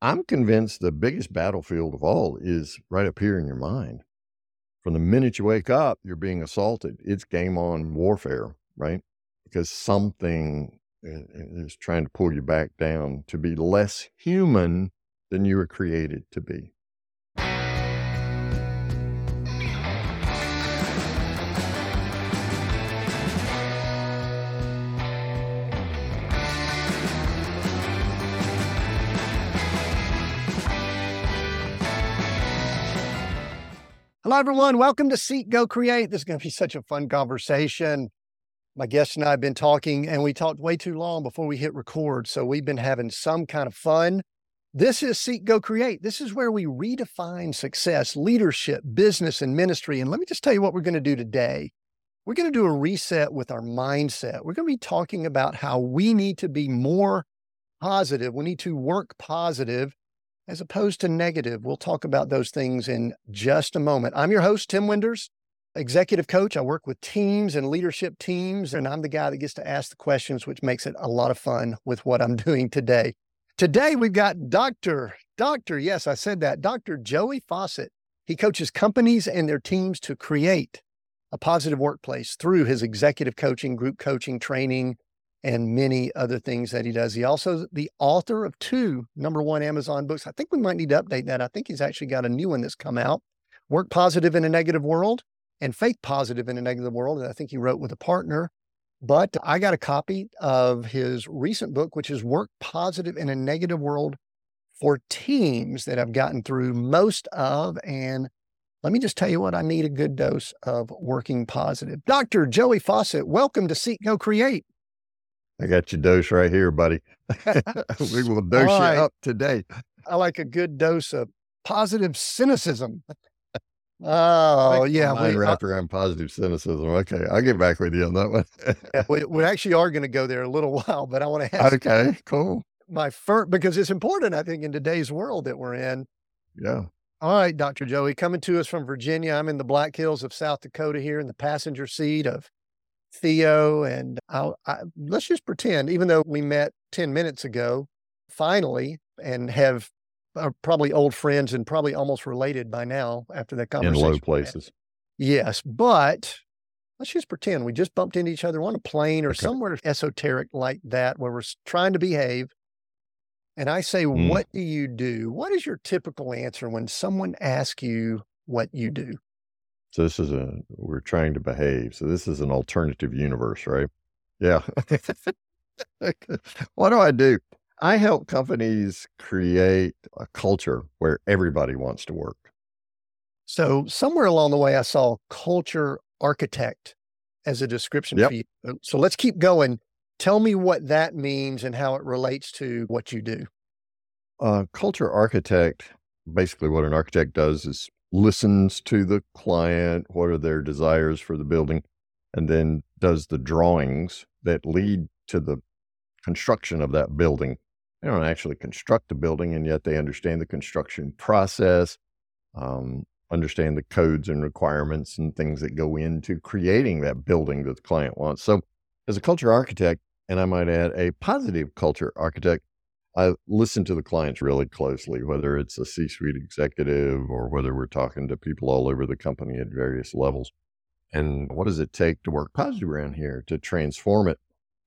I'm convinced the biggest battlefield of all is right up here in your mind. From the minute you wake up, you're being assaulted. It's game on warfare, right? Because something eh, eh, is trying to pull you back down to be less human than you were created to be. Hello, everyone. Welcome to Seek Go Create. This is going to be such a fun conversation. My guest and I have been talking, and we talked way too long before we hit record. So we've been having some kind of fun. This is Seek Go Create. This is where we redefine success, leadership, business, and ministry. And let me just tell you what we're going to do today. We're going to do a reset with our mindset. We're going to be talking about how we need to be more positive. We need to work positive as opposed to negative. We'll talk about those things in just a moment. I'm your host, Tim Winders, executive coach. I work with teams and leadership teams, and I'm the guy that gets to ask the questions, which makes it a lot of fun with what I'm doing today. Today, we've got Dr. Dr. Yes, I said that, Dr. Joey Faucette. He coaches companies and their teams to create a positive workplace through his executive coaching, group coaching, training, and many other things that he does. He also the author of two number one Amazon books. I think we might need to update that. I think he's actually got a new one that's come out. Work Positive in a Negative World and Faith Positive in a Negative World. And I think he wrote with a partner. But I got a copy of his recent book, which is Work Positive in a Negative World for Teams that I've gotten through most of. And let me just tell you what, I need a good dose of working positive. Dr. Joey Faucette, welcome to Seek Go Create. I got your dose right here, buddy. we will dose right. you up today. I like a good dose of positive cynicism. Oh yeah, we, uh wrapped around positive cynicism. Okay, I'll get back with you on that one. yeah, we, we, actually are going to go there a little while, but I want to ask. Okay, cool. My first because it's important, I think, in today's world that we're in. Yeah. All right, Dr. Joey, coming to us from Virginia. I'm in the Black Hills of South Dakota here in the passenger seat of Theo, and i'll let's just pretend, even though we met 10 minutes ago, finally, and have are probably old friends and probably almost related by now after that conversation. In low places. Yes. But let's just pretend we just bumped into each other on a plane or okay. somewhere esoteric like that where we're trying to behave. And I say, mm. What do you do? What is your typical answer when someone asks you what you do? So this is a we're trying to behave. So this is an alternative universe, right? Yeah. what do I do? I help companies create a culture where everybody wants to work. So somewhere along the way, I saw culture architect as a description yep. for you. Uh, so let's keep going. Tell me what that means and how it relates to what you do. Uh, culture architect, basically, what an architect does is listens to the client, what are their desires for the building, and then does the drawings that lead to the construction of that building. They don't actually construct the building, and yet they understand the construction process, um, understand the codes and requirements and things that go into creating that building that the client wants. So, as a culture architect, and I might add a positive culture architect, I listen to the clients really closely, whether it's a C suite executive or whether we're talking to people all over the company at various levels. And what does it take to work positive around here to transform it?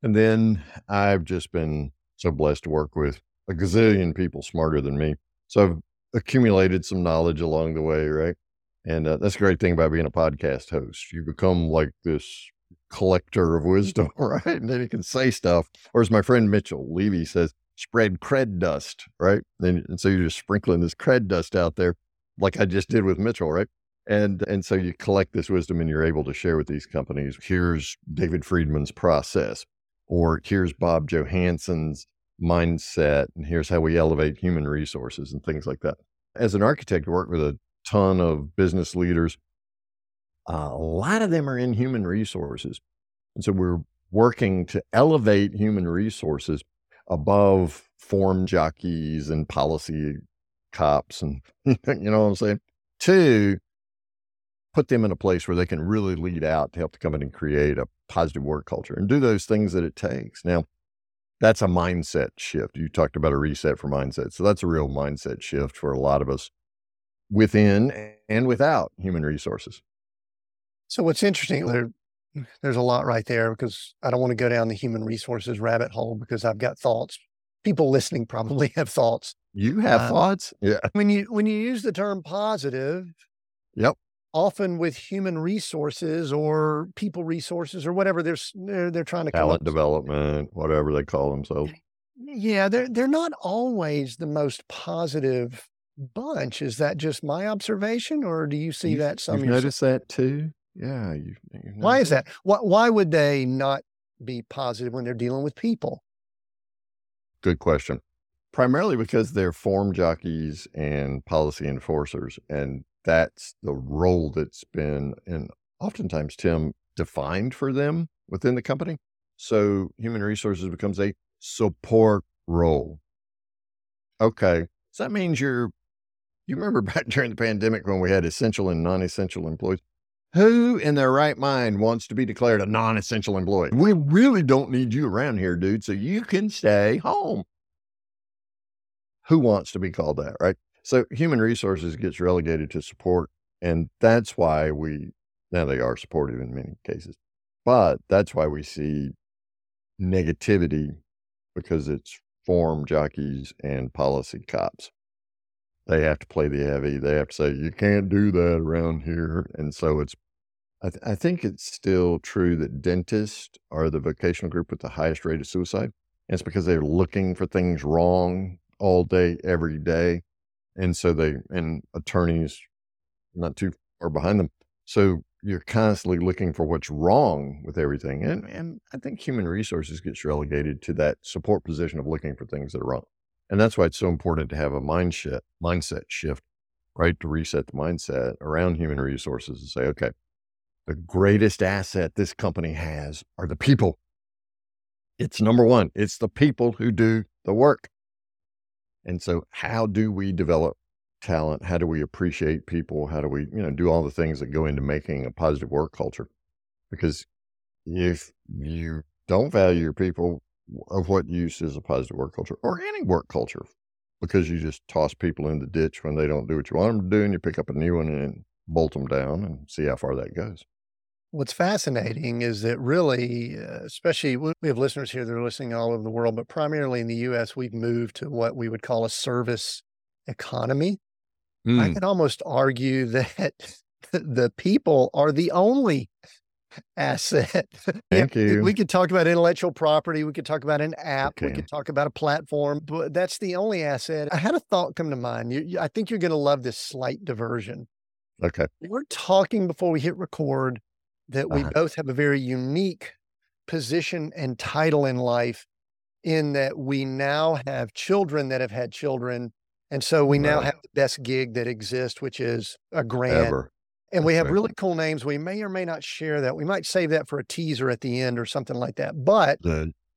And then I've just been so blessed to work with a gazillion people smarter than me. So I've accumulated some knowledge along the way, right? And uh, that's a great thing about being a podcast host. You become like this collector of wisdom, right? And then you can say stuff. Or as my friend Mitchell Levy says, spread cred dust, right? And, and so you're just sprinkling this cred dust out there, like I just did with Mitchell, right? And and so you collect this wisdom and you're able to share with these companies. Here's David Friedman's process, or here's Bob Johansen's mindset, and here's how we elevate human resources and things like that. As an architect, I work with a ton of business leaders. A lot of them are in human resources, and so we're working to elevate human resources above form jockeys and policy cops and you know what I'm saying? Two, put them in a place where they can really lead out to help the company and create a positive work culture and do those things that it takes. Now, that's a mindset shift. You talked about a reset for mindset. So that's a real mindset shift for a lot of us within and without human resources. So what's interesting there, there's a lot right there because I don't want to go down the human resources rabbit hole because I've got thoughts. People listening probably have thoughts. You have uh, thoughts? Yeah. When you when you use the term positive, yep. Often with human resources or people resources or whatever they're they're, they're trying to call talent development, whatever they call themselves. Yeah, they're they're not always the most positive bunch. Is that just my observation, or do you see you, that some? You've noticed that too. Yeah. You, why is that? Why why would they not be positive when they're dealing with people? Good question primarily because they're form jockeys and policy enforcers. And that's the role that's been, and oftentimes, Tim, defined for them within the company. So human resources becomes a support role. Okay. So that means you're, you remember back during the pandemic when we had essential and non essential employees? Who in their right mind wants to be declared a non essential employee? We really don't need you around here, dude. So you can stay home who wants to be called that, right? So human resources gets relegated to support. And that's why we, now they are supportive in many cases, but that's why we see negativity because it's form jockeys and policy cops. They have to play the heavy. They have to say, you can't do that around here. And so it's, I, th- I think it's still true that dentists are the vocational group with the highest rate of suicide. And it's because they're looking for things wrong all day, every day. And so they, and attorneys not too far behind them. So you're constantly looking for what's wrong with everything. And, and I think human resources gets relegated to that support position of looking for things that are wrong. And that's why it's so important to have a mindset, mindset shift, right? To reset the mindset around human resources and say, okay, the greatest asset this company has are the people. It's number one. It's the people who do the work. And so, how do we develop talent? How do we appreciate people? How do we, you know, do all the things that go into making a positive work culture? Because if you don't value your people, of what use is a positive work culture or any work culture? Because you just toss people in the ditch when they don't do what you want them to do, and you pick up a new one and bolt them down and see how far that goes. What's fascinating is that really, uh, especially we have listeners here that are listening all over the world, but primarily in the US, we've moved to what we would call a service economy. Mm. I can almost argue that the people are the only asset. Thank yeah, you. We could talk about intellectual property. We could talk about an app. Okay. We could talk about a platform, but that's the only asset. I had a thought come to mind. You, I think you're going to love this slight diversion. Okay. We're talking before we hit record that we uh-huh. both have a very unique position and title in life in that we now have children that have had children. And so we right. now have the best gig that exists, which is a grant. Ever. And That's we have right. really cool names. We may or may not share that. We might save that for a teaser at the end or something like that. But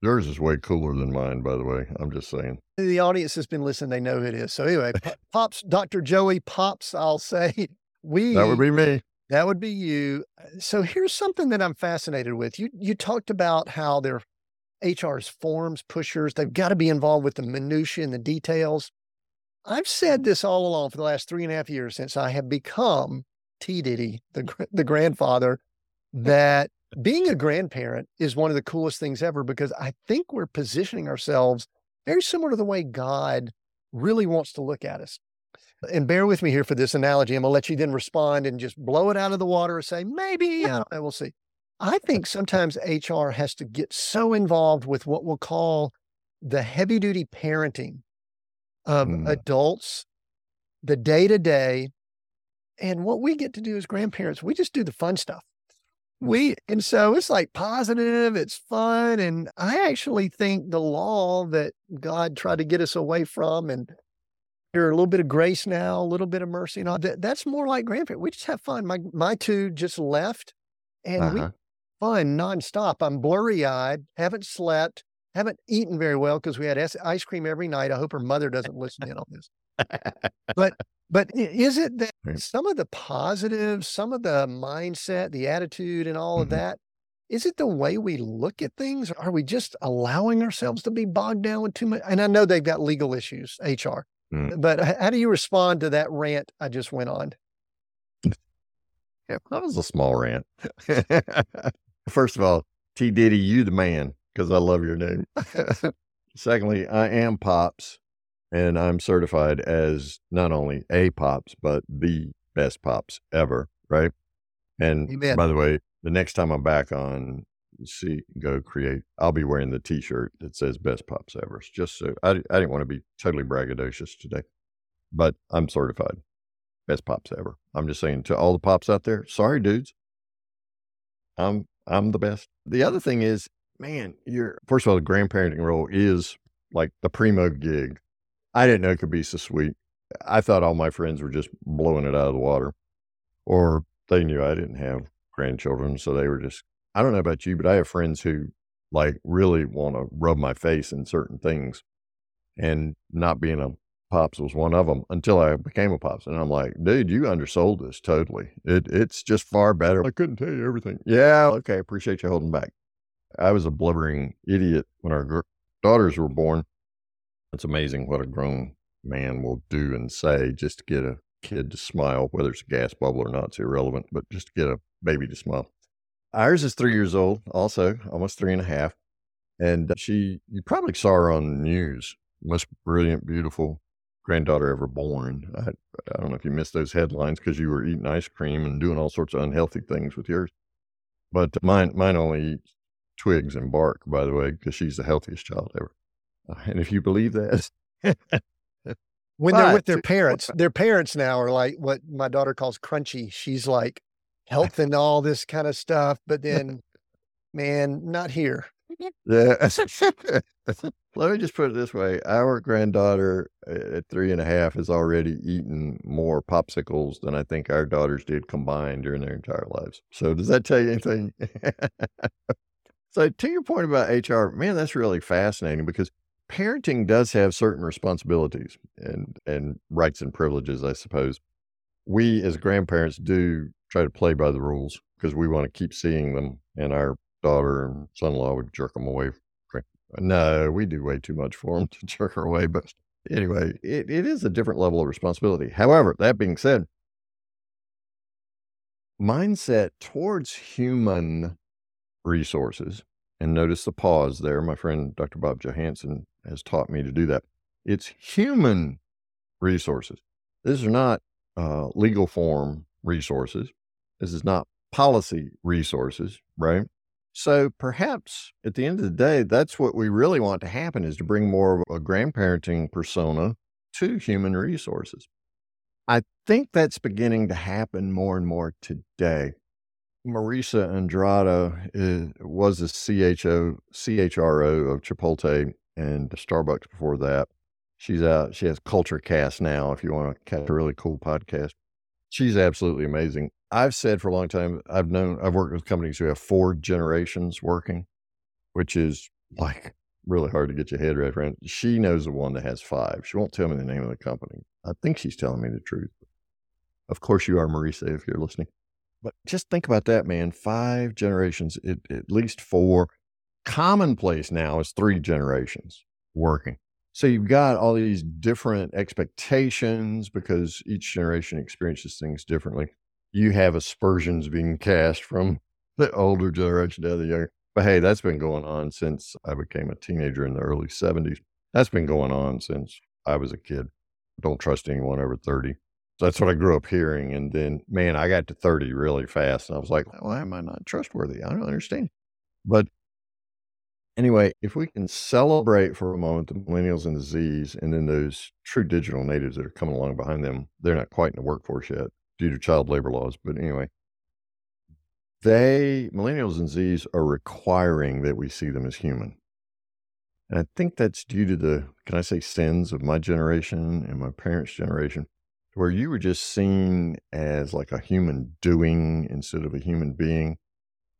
yours is way cooler than mine, by the way. I'm just saying. The audience has been listening. They know who it is. So anyway, Pops, Dr. Joey Pops, I'll say we. That would be me. That would be you. So here's something that I'm fascinated with. You you talked about how they're HR's forms pushers. They've got to be involved with the minutiae and the details. I've said this all along for the last three and a half years since I have become T Diddy, the the grandfather, that being a grandparent is one of the coolest things ever because I think we're positioning ourselves very similar to the way God really wants to look at us and bear with me here for this analogy. I'm going to let you then respond and just blow it out of the water or say, maybe, I we'll see. I think sometimes HR has to get so involved with what we'll call the heavy duty parenting of mm. adults, the day to day. And what we get to do as grandparents, we just do the fun stuff. We, and so it's like positive, it's fun. And I actually think the law that God tried to get us away from and here a little bit of grace now, a little bit of mercy, and all that. That's more like grandparents. We just have fun. My my two just left, and uh-huh. we fun nonstop. I'm blurry eyed, haven't slept, haven't eaten very well because we had ice cream every night. I hope her mother doesn't listen in on this. but but is it that some of the positives, some of the mindset, the attitude, and all mm-hmm. of that, is it the way we look at things? Or are we just allowing ourselves to be bogged down with too much? And I know they've got legal issues, HR, mm. but how do you respond to that rant I just went on? Yeah, that was a small rant. First of all, T Diddy, you the man, because I love your name. Secondly, I am Pops, and I'm certified as not only a Pops, but the best Pops ever, right? And Amen. by the way, the next time I'm back on Seek Go Create i'll be wearing the t-shirt that says best pops ever. Just so I, I didn't want to be totally braggadocious today but i'm certified. Best pops ever. I'm just saying to all the pops out there sorry dudes. I'm i'm the best. The other thing is man you're first of all the grandparenting role is like the primo gig i didn't know it could be so sweet i thought all my friends were just blowing it out of the water or they knew i didn't have grandchildren. So they were just, I don't know about you, but I have friends who like really want to rub my face in certain things. And not being a pops was one of them until I became a pops. And I'm like, dude, you undersold this totally. It, it's just far better. I couldn't tell you everything. Yeah. Okay. Appreciate you holding back. I was a blubbering idiot when our daughters were born. It's amazing what a grown man will do and say just to get a kid to smile, whether it's a gas bubble or not, it's irrelevant, but just to get a baby to smile. Ours is three years old, also almost three and a half. And uh, she, you probably saw her on the news. Most brilliant, beautiful granddaughter ever born. I, I don't know if you missed those headlines because you were eating ice cream and doing all sorts of unhealthy things with yours. But uh, mine, mine only eats twigs and bark, by the way, because she's the healthiest child ever. Uh, and if you believe that, when but, they're with their parents, their parents now are like what my daughter calls crunchy. She's like health and all this kind of stuff, but then, man, not here. Yeah. Let me just put it this way: our granddaughter at three and a half has already eaten more popsicles than I think our daughters did combined during their entire lives. So, does that tell you anything? so, to your point about HR, man, that's really fascinating because parenting does have certain responsibilities and and rights and privileges, I suppose. We as grandparents do try to play by the rules because we want to keep seeing them, and our daughter and son-in-law would jerk them away. No, we do way too much for them to jerk her away. But anyway, it, it is a different level of responsibility. However, that being said, mindset towards human resources, and notice the pause there. My friend Dr. Bob Johansen has taught me to do that. It's human resources. These are not uh, legal form resources. This is not policy resources, right? So perhaps at the end of the day, that's what we really want to happen is to bring more of a grandparenting persona to human resources. I think that's beginning to happen more and more today. Marissa Andrada is, was a CHO, CHRO of Chipotle and Starbucks before that. She's out. She has Culture Cast now. If you want to catch a really cool podcast, she's absolutely amazing. I've said for a long time. I've known. I've worked with companies who have four generations working, which is like really hard to get your head right around. She knows the one that has five. She won't tell me the name of the company. I think she's telling me the truth. Of course, you are, Marissa, if you're listening. But just think about that, man. Five generations, it, at least four commonplace now is three generations working. So you've got all these different expectations because each generation experiences things differently. You have aspersions being cast from the older generation to the younger. But hey, that's been going on since I became a teenager in the early 70s. That's been going on since I was a kid. Don't trust anyone over 30. That's what I grew up hearing. And then, man, I got to 30 really fast. And I was like, why am I not trustworthy? I don't understand. But Anyway, if we can celebrate for a moment the millennials and the Zs, and then those true digital natives that are coming along behind them, they're not quite in the workforce yet due to child labor laws. But anyway, they, millennials and Zs, are requiring that we see them as human. And I think that's due to the, can I say, sins of my generation and my parents' generation, where you were just seen as like a human doing instead of a human being.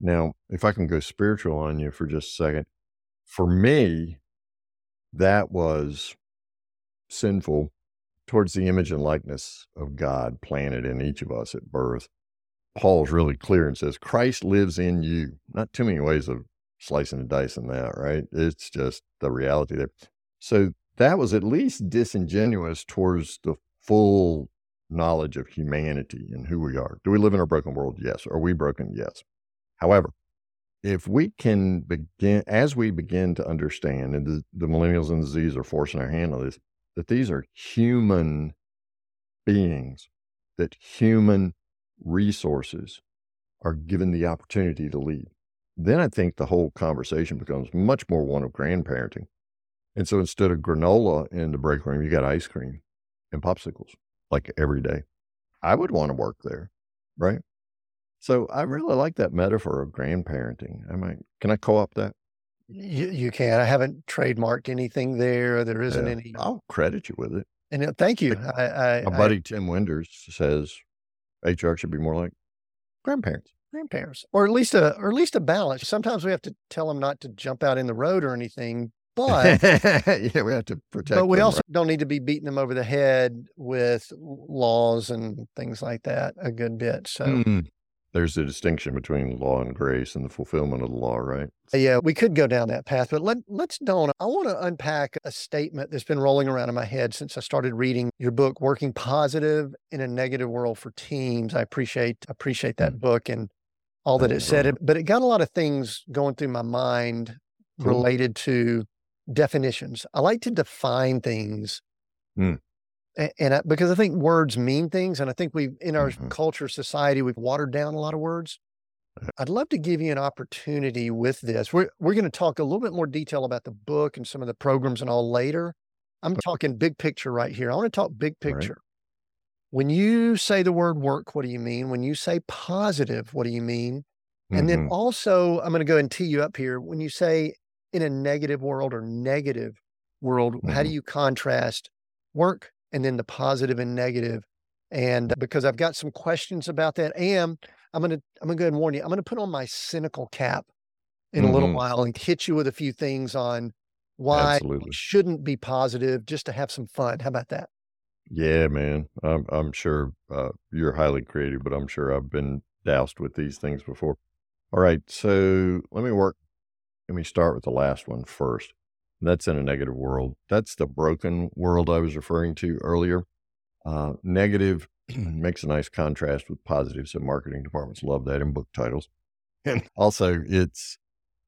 Now, if I can go spiritual on you for just a second, for me, that was sinful towards the image and likeness of God planted in each of us at birth. Paul's really clear and says, Christ lives in you. Not too many ways of slicing and dicing that, right? It's just the reality there. So that was at least disingenuous towards the full knowledge of humanity and who we are. Do we live in a broken world? Yes. Are we broken? Yes. However, if we can begin, as we begin to understand, and the, the millennials and the Z's are forcing our hand on this, that these are human beings, that human resources are given the opportunity to lead. Then I think the whole conversation becomes much more one of grandparenting. And so instead of granola in the break room, you got ice cream and popsicles like every day. I would want to work there, right? So I really like that metaphor of grandparenting. I might, can I co-opt that? You, you can. I haven't trademarked anything there. There isn't Yeah. any. I'll credit you with it. And uh, thank you. I, I, My I- buddy Tim Winders says HR should be more like grandparents. grandparents, or at least a, or at least a balance. Sometimes we have to tell them not to jump out in the road or anything, but yeah, we have to protect. but we them, also don't need to be beating them over the head with laws and things like that a good bit. So right? Mm. There's a distinction between law and grace and the fulfillment of the law, right? yeah, we could go down that path, but let let's don't. I want to unpack a statement that's been rolling around in my head since I started reading your book, "Working Positive in a Negative World for Teams." I appreciate appreciate that book and all that it said, but it got a lot of things going through my mind related to definitions. I like to define things. Mm. And I, because I think words mean things, and I think we, in our Mhm. culture, society, we've watered down a lot of words. I'd love to give you an opportunity with this. We're we're going to talk a little bit more detail about the book and some of the programs and all later. I'm talking big picture right here. I want to talk big All right. picture. When you say the word work, what do you mean? When you say positive, what do you mean? And then Mhm. also, I'm going to go and tee you up here. When you say in a negative world or negative world, how do Mhm. you contrast work and then the positive and negative? And because I've got some questions about that, and I'm going to I'm to go ahead and warn you. I'm going to put on my cynical cap in a little Mhm. while and hit you with a few things on why Absolutely. shouldn't be positive just to have some fun. How about that? Yeah, man. I'm I'm sure uh, you're highly creative, but I'm sure I've been doused with these things before. All right, so let me work. Let me start with the last one first. That's in a negative world. That's the broken world I was referring to earlier. Uh, negative makes a nice contrast with positive, so marketing departments love that in book titles. And also, it's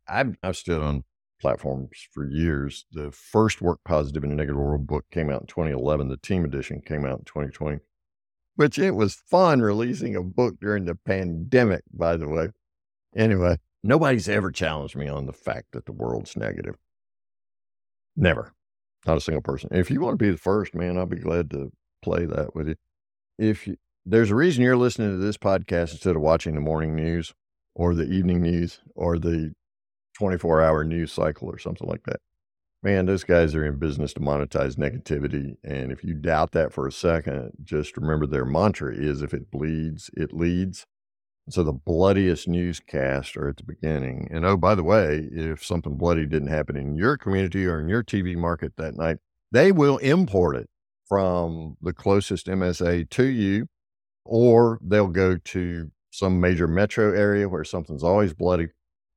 I've I've stood on platforms for years. The first Work Positive in a Negative World book came out in 2011. The team edition came out in 2020, which it was fun releasing a book during the pandemic, by the way. Anyway, nobody's ever challenged me on the fact that the world's negative. Never. Not a single person. If you want to be the first, man, I'll be glad to play that with you. If you, there's a reason you're listening to this podcast instead of watching the morning news or the evening news or the 24 hour news cycle or something like that. Man, those guys are in business to monetize negativity. And if you doubt that for a second, just remember their mantra is if it bleeds, it leads. So the bloodiest newscasts are at the beginning. And oh, by the way, if something bloody didn't happen in your community or in your TV market that night, they will import it from the closest MSA to you, or they'll go to some major metro area where something's always bloody,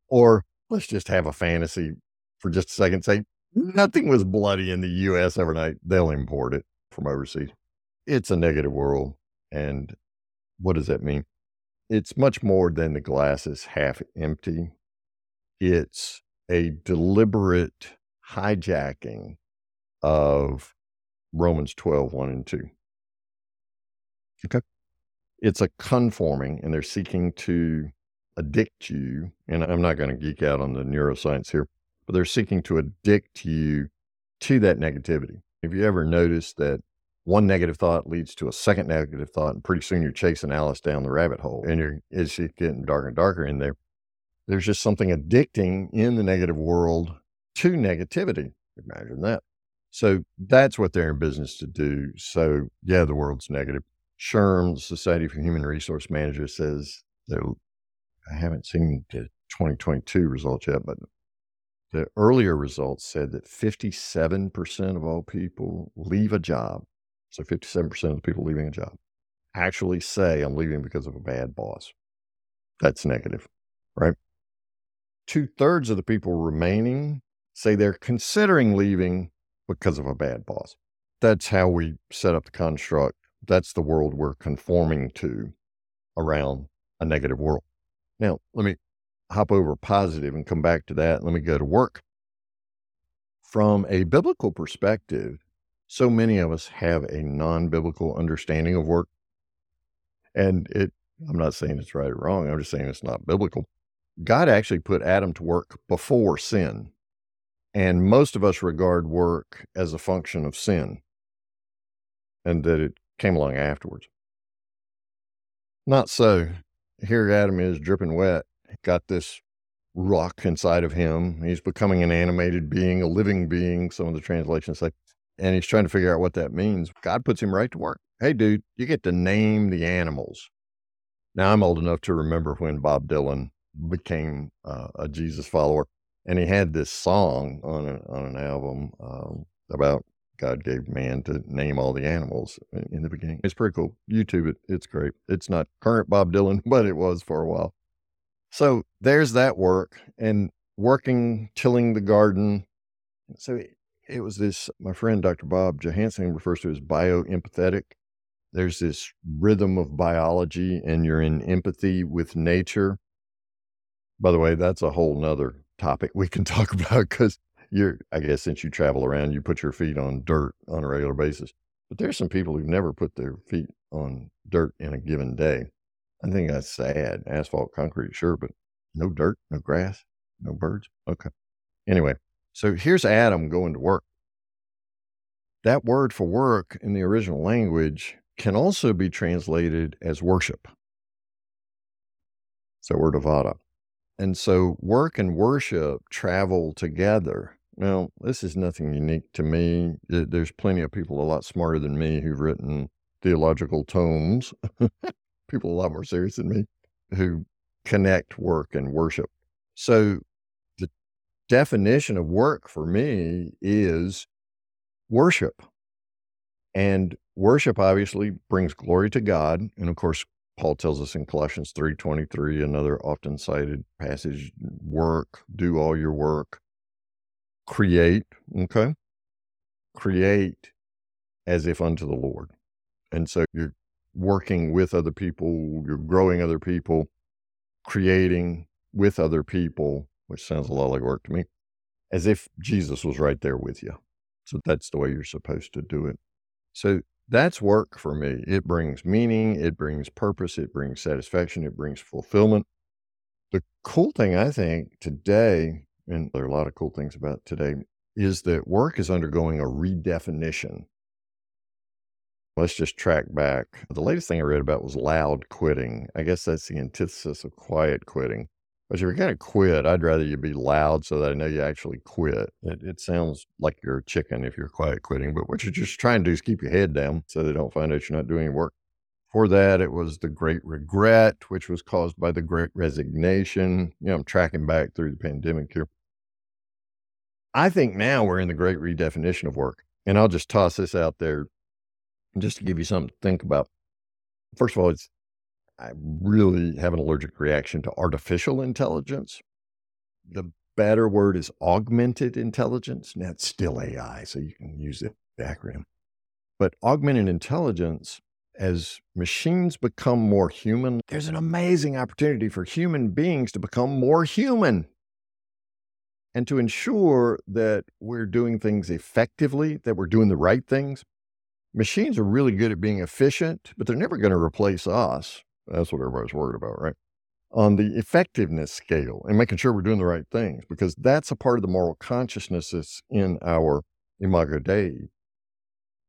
or let's just have a fantasy for just a second. Say nothing was bloody in the U.S. overnight. They'll import it from overseas. It's a negative world. And what does that mean? It's much more than the glass is half empty. It's a deliberate hijacking of Romans 12, 1 and 2. Okay. It's a conforming, and they're seeking to addict you. And I'm not going to geek out on the neuroscience here, but they're seeking to addict you to that negativity. Have you ever noticed that one negative thought leads to a second negative thought, and pretty soon you're chasing Alice down the rabbit hole, and you're it's getting darker and darker in there. There's just something addicting in the negative world to negativity. Imagine that. So that's what they're in business to do. So yeah, the world's negative. The Society for Human Resource Managers, says that I haven't seen the 2022 results yet, but the earlier results said that 57% of all people leave a job. So 57% of the people leaving a job actually say, I'm leaving because of a bad boss. That's negative, right? Two thirds of the people remaining say they're considering leaving because of a bad boss. That's how we set up the construct. That's the world we're conforming to around a negative world. Now, let me hop over positive and come back to that. Let me go to work. From a biblical perspective, so many of us have a non biblical understanding of work. And it, I'm not saying it's right or wrong, I'm just saying it's not biblical. God actually put Adam to work before sin. And most of us regard work as a function of sin and that it came along afterwards. Not so. Here Adam is dripping wet, got this rock inside of him. He's becoming an animated being, a living being, some of the translations say, and he's trying to figure out what that means. God puts him right to work. Hey, dude, you get to name the animals. Now, I'm old enough to remember when Bob Dylan became uh, a Jesus follower, and he had this song on, a, on an album um, about God gave man to name all the animals in the beginning. It's pretty cool. YouTube it. It's great. It's not current Bob Dylan, but it was for a while. So there's that work and working, tilling the garden. So it, was this, my friend Dr. Bob Johansen refers to as bioempathetic. There's this rhythm of biology and you're in empathy with nature. By the way, that's a whole nother topic we can talk about because you're, I guess, since you travel around, you put your feet on dirt on a regular basis. But there's some people who've never put their feet on dirt in a given day. I think that's sad. Asphalt concrete, sure, but no dirt, no grass, no birds. Okay. Anyway, so here's Adam going to work. That word for work in the original language can also be translated as worship. So word avodah. And so work and worship travel together. Now, this is nothing unique to me. There's plenty of people a lot smarter than me who've written theological tomes, people a lot more serious than me, who connect work and worship. So, definition of work for me is worship. And worship obviously brings glory to God. And of course, Paul tells us in Colossians 3:23, another often cited passage, work, do all your work create, okay? Create as if unto the Lord. And so you're working with other people, you're growing other people, creating with other people, which sounds a lot like work to me, as if Jesus was right there with you. So that's the way you're supposed to do it. So that's work for me. It brings meaning, it brings purpose, it brings satisfaction, it brings fulfillment. The cool thing I think today and there are a lot of cool things about today, is that work is undergoing a redefinition. Let's just track back. The latest thing I read about was loud quitting. I guess that's the antithesis of quiet quitting. But if you're going to quit, I'd rather you be loud so that I know you actually quit. It, it, sounds like you're a chicken if you're quiet quitting, but what you're just trying to do is keep your head down so they don't find out you're not doing any work. For that, it was the great regret, which was caused by the great resignation. You know, I'm tracking back through the pandemic here. I think now we're in the great redefinition of work. And I'll just toss this out there just to give you something to think about. First of all, it's I really have an allergic reaction to artificial intelligence. The better word is augmented intelligence. Now it's still AI, so you can use the acronym. But augmented intelligence, as machines become more human, there's an amazing opportunity for human beings to become more human and to ensure that we're doing things effectively, that we're doing the right things. Machines are really good at being efficient, but they're never going to replace us. That's what everybody's worried about, right? On the effectiveness scale and making sure we're doing the right things, because that's a part of the moral consciousness that's in our imago Dei.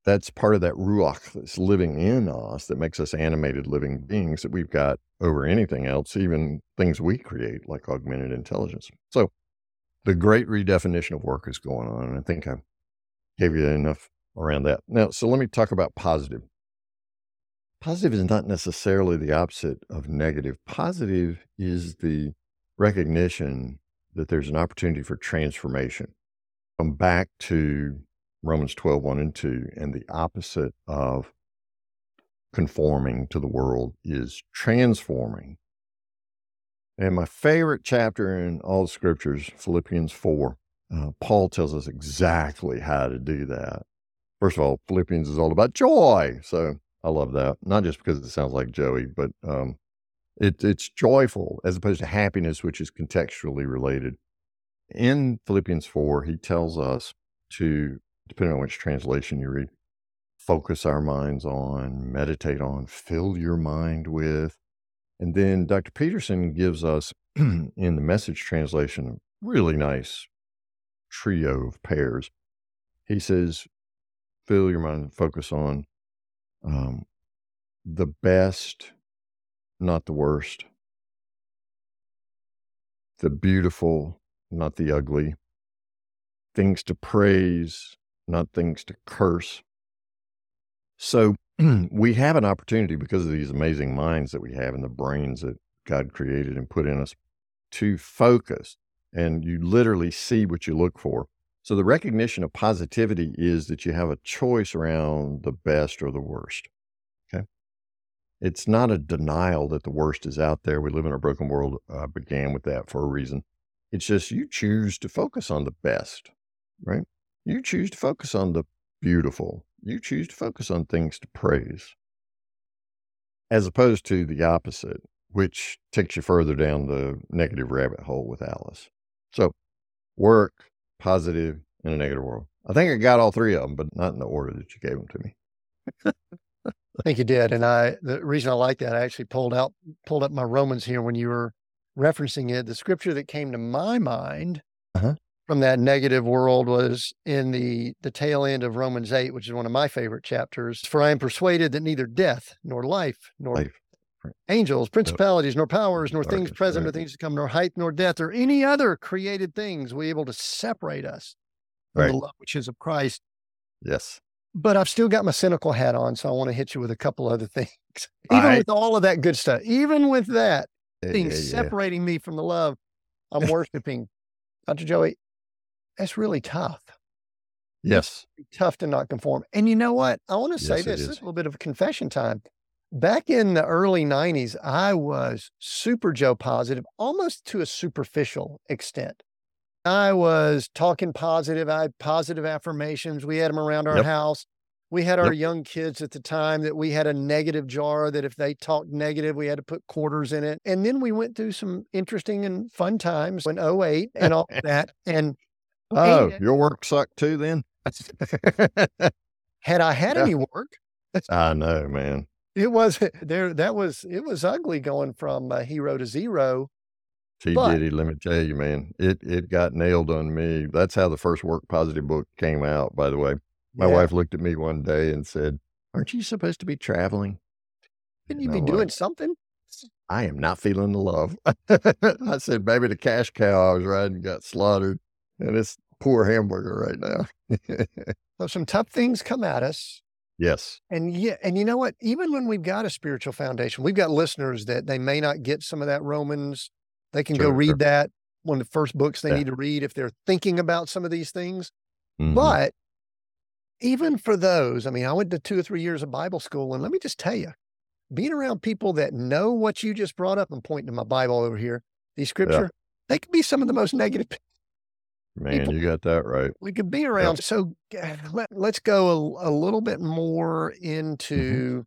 That's part of that ruach that's living in us that makes us animated living beings that we've got over anything else, even things we create like augmented intelligence. So the great redefinition of work is going on. And I think I gave you enough around that. Now, so let me talk about positive. Positive is not necessarily the opposite of negative. Positive is the recognition that there's an opportunity for transformation. Come back to Romans 12, 1 and 2, and the opposite of conforming to the world is transforming And my favorite chapter in all the scriptures, Philippians 4, uh, Paul tells us exactly how to do that. First of all, Philippians is all about joy. So I love that. Not just because it sounds like Joey, but um, it, it's joyful as opposed to happiness, which is contextually related. In Philippians 4, he tells us to, depending on which translation you read, focus our minds on, meditate on, fill your mind with. And then Dr. Peterson gives us in the message translation a really nice trio of pairs. He says, fill your mind focus on um, the best, not the worst, the beautiful, not the ugly, things to praise, not things to curse. So we have an opportunity because of these amazing minds that we have and the brains that God created and put in us to focus and you literally see what you look for. So the recognition of positivity is that you have a choice around the best or the worst. Okay. It's not a denial that the worst is out there. We live in a broken world, uh, began with that for a reason. It's just you choose to focus on the best, right? You choose to focus on the beautiful. You choose to focus on things to praise, as opposed to the opposite, which takes you further down the negative rabbit hole with Alice. So, work, positive, and a negative world. I think I got all three of them, but not in the order that you gave them to me. I think you did, and I the reason I like that I actually pulled out pulled up my Romans here when you were referencing it. The scripture that came to my mind uh-huh. from that negative world was in the the tail end of Romans eight, which is one of my favorite chapters. For I am persuaded that neither death nor life nor life angels, principalities, nor powers, nor things present, nor things to come, nor height, nor depth, or any other created things will be able to separate us from right. the love which is of Christ. Yes. But I've still got my cynical hat on, so I want to hit you with a couple other things. Even right. with all of that good stuff, even with that thing yeah, separating yeah. me from the love I'm worshiping, Dr. Joey, that's really tough. Yes. tough to not conform. And you know what? I want to say yes, this. This is a little bit of a confession time back in the early 90s, I was super Joe positive, almost to a superficial extent. I was talking positive. I had positive affirmations. We had them around our yep. house. We had our yep. young kids at the time that we had a negative jar that if they talked negative, we had to put quarters in it. And then we went through some interesting and fun times in 08 and all that. And oh, and, your work sucked too then? had I had yeah. any work? I know, man. It was there. That was it was ugly going from uh, hero to zero. T but, Diddy, let me tell you, man, it it got nailed on me. That's how the first work positive book came out. By the way, my yeah. wife looked at me one day and said, "Aren't you supposed to be traveling? Shouldn't you be doing like, something?" I am not feeling the love. I said, "Baby, the cash cow I was riding got slaughtered, and it's poor hamburger right now." so some tough things come at us Yes. And yeah, and you know what? Even when we've got a spiritual foundation, we've got listeners that they may not get some of that Romans. They can sure, go read sure. that one of the first books they yeah. need to read if they're thinking about some of these things. Mm-hmm. But even for those, I mean, I went to two or three years of Bible school, and let me just tell you, being around people that know what you just brought up and pointing to my Bible over here, these scripture, yeah. they can be some of the most negative Man, people you got that right. We could be around. Yep. So let, us go a, a, little bit more mm-hmm. into,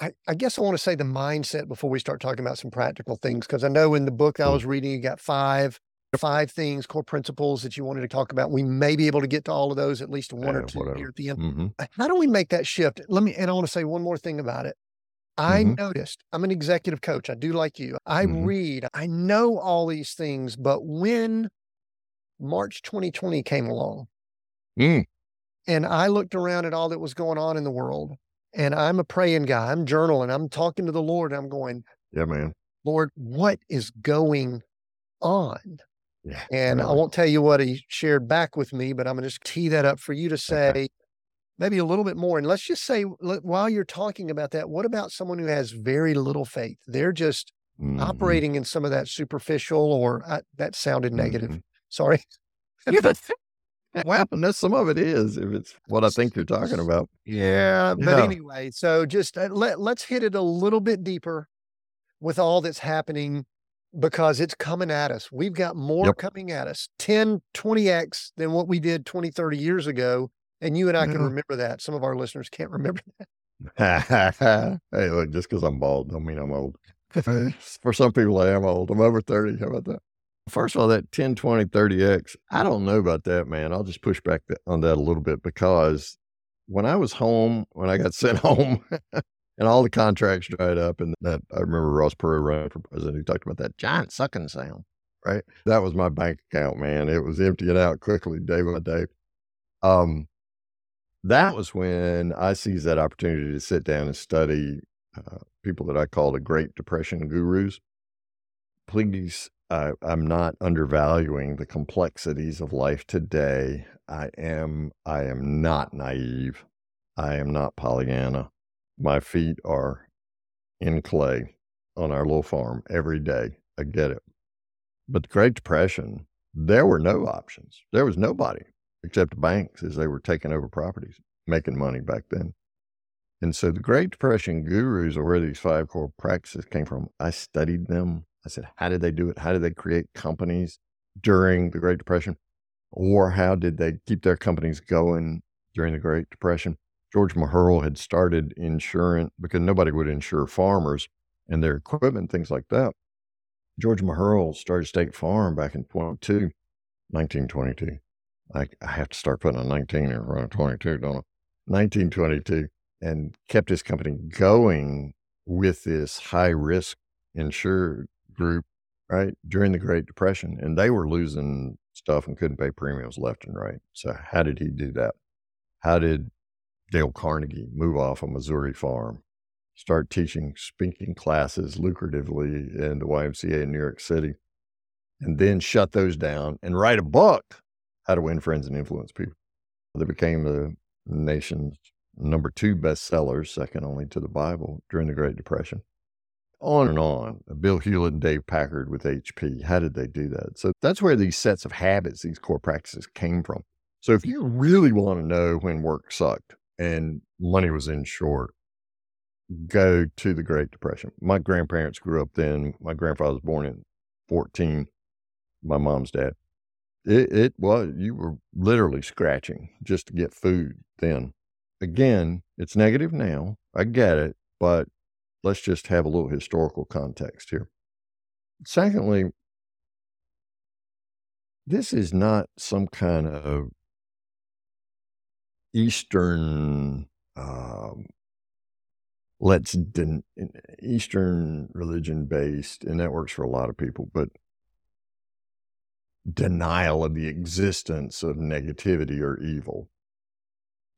mm-hmm. I, I, guess I want to say the mindset before we start talking about some practical things. Cause I know in the book I was reading, you got five, five things, core principles that you wanted to talk about. We may be able to get to all of those, at least one yeah, or two whatever. here at the end. Mm-hmm. How do we make that shift? Let me, and I want to say one more thing about it. I mm-hmm. noticed I'm an executive coach. I do like you. I mm-hmm. read, I know all these things, but when March 2020 came along. Mm. And I looked around at all that was going on in the world. And I'm a praying guy. I'm journaling. I'm talking to the Lord. I'm going, Yeah, man. Lord, what is going on? Yeah, and I won't tell you what he shared back with me, but I'm going to just tee that up for you to say okay. maybe a little bit more. And let's just say, while you're talking about that, what about someone who has very little faith? They're just mm-hmm. operating in some of that superficial, or uh, that sounded negative. Mm-hmm. Sorry. well, that's some of it is if it's what I think you're talking about. Yeah, but yeah. anyway, so just uh, let let's hit it a little bit deeper with all that's happening because it's coming at us. We've got more Yep. coming at us 10, 20x than what we did 20, 30 years ago. And you and I can remember that. Some of our listeners can't remember that. hey, look, just because I'm bald don't mean I'm old. For some people, I am old. I'm over 30. How about that? First of all, that 10, 20, 30X, I don't know about that, man. I'll just push back on that a little bit because when I was home, when I got sent home, and all the contracts dried up, and that I remember Ross Perot running for president, he talked about that giant sucking sound, right? That was my bank account, man. It was emptying out quickly day by day. Um, that was when I seized that opportunity to sit down and study uh, people that I call the Great Depression gurus. Please, I, I'm not undervaluing the complexities of life today. I am, I am not naive. I am not Pollyanna. My feet are in clay on our little farm every day. I get it. But the Great Depression, there were no options. There was nobody except banks as they were taking over properties, making money back then. And so the Great Depression gurus are where these five core practices came from. I studied them. I said, how did they do it? How did they create companies during the Great Depression? Or how did they keep their companies going during the Great Depression? George Mecherle had started insurance because nobody would insure farmers and their equipment, things like that. George Mecherle started State Farm back in 22, 1922. I, I have to start putting a 19 in front of 22, don't I? 1922, and kept his company going with this high risk insured group, right, during the Great Depression. And they were losing stuff and couldn't pay premiums left and right. So, how did he do that? How did Dale Carnegie move off a Missouri farm, start teaching speaking classes lucratively in the YMCA in New York City, and then shut those down and write a book, How to Win Friends and Influence People? They became the nation's number two bestsellers, second only to the Bible during the Great Depression. On and on. Bill Hewlett and Dave Packard with HP. How did they do that? So that's where these sets of habits, these core practices came from. So if you really want to know when work sucked and money was in short, go to the Great Depression. My grandparents grew up then. My grandfather was born in 14, my mom's dad. It, it was, you were literally scratching just to get food then. Again, it's negative now. I get it, but let's just have a little historical context here. Secondly, this is not some kind of Eastern, um, let's den- Eastern religion based, and that works for a lot of people, but denial of the existence of negativity or evil.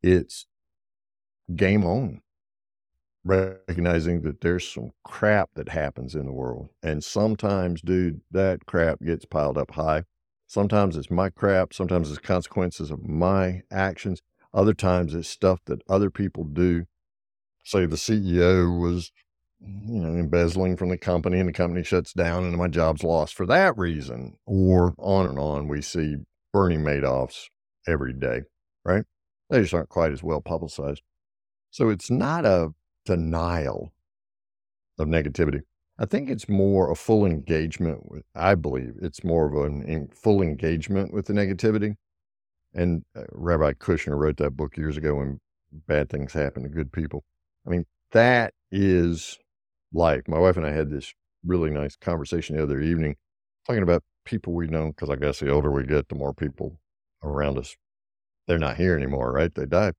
It's game on. Recognizing that there's some crap that happens in the world. And sometimes, dude, that crap gets piled up high. Sometimes it's my crap. Sometimes it's consequences of my actions. Other times it's stuff that other people do. Say the CEO was, you know, embezzling from the company and the company shuts down and my job's lost for that reason. Or on and on. We see Bernie Madoffs every day, right? They just aren't quite as well publicized. So it's not a denial of negativity. I think it's more a full engagement with, I believe it's more of a full engagement with the negativity. And uh, Rabbi Kushner wrote that book years ago when bad things happen to good people. I mean, that is life. My wife and I had this really nice conversation the other evening talking about people we know, because I guess the older we get, the more people around us, they're not here anymore, right? They died.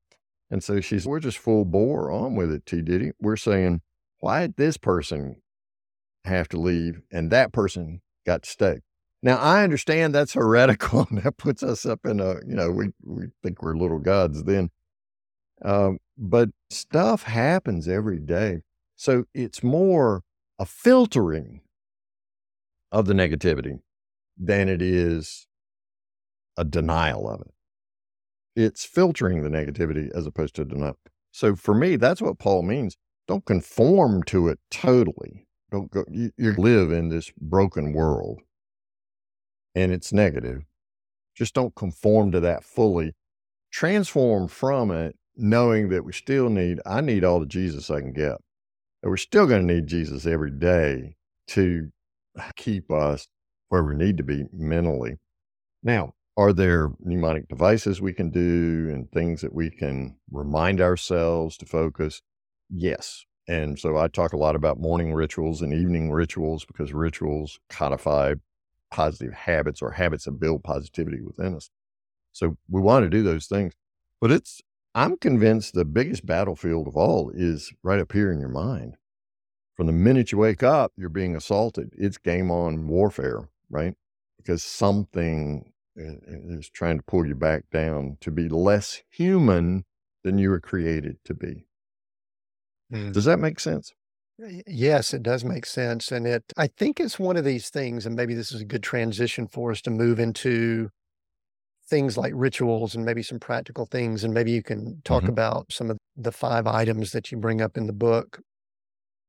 And so she's, we're just full bore on with it, T. Diddy. We're saying, why did this person have to leave and that person got to stay? Now, I understand that's heretical and that puts us up in a, you know, we, we think we're little gods then. Um, but stuff happens every day. So it's more a filtering of the negativity than it is a denial of it. It's filtering the negativity as opposed to denial. So for me, that's what Paul means. Don't conform to it totally. Don't go, you, you live in this broken world and it's negative. Just don't conform to that fully. Transform from it, knowing that we still need, I need all the Jesus I can get. And we're still going to need Jesus every day to keep us where we need to be mentally. Now, are there mnemonic devices we can do and things that we can remind ourselves to focus? Yes. And so I talk a lot about morning rituals and evening rituals because rituals codify positive habits or habits that build positivity within us. So we want to do those things. But it's, I'm convinced the biggest battlefield of all is right up here in your mind. From the minute you wake up, you're being assaulted. It's game on warfare, right? Because something is trying to pull you back down to be less human than you were created to be. Mm. Does that make sense? Yes, it does make sense. And it, I think it's one of these things, and maybe this is a good transition for us to move into things like rituals and maybe some practical things. And maybe you can talk mm-hmm. about some of the five items that you bring up in the book.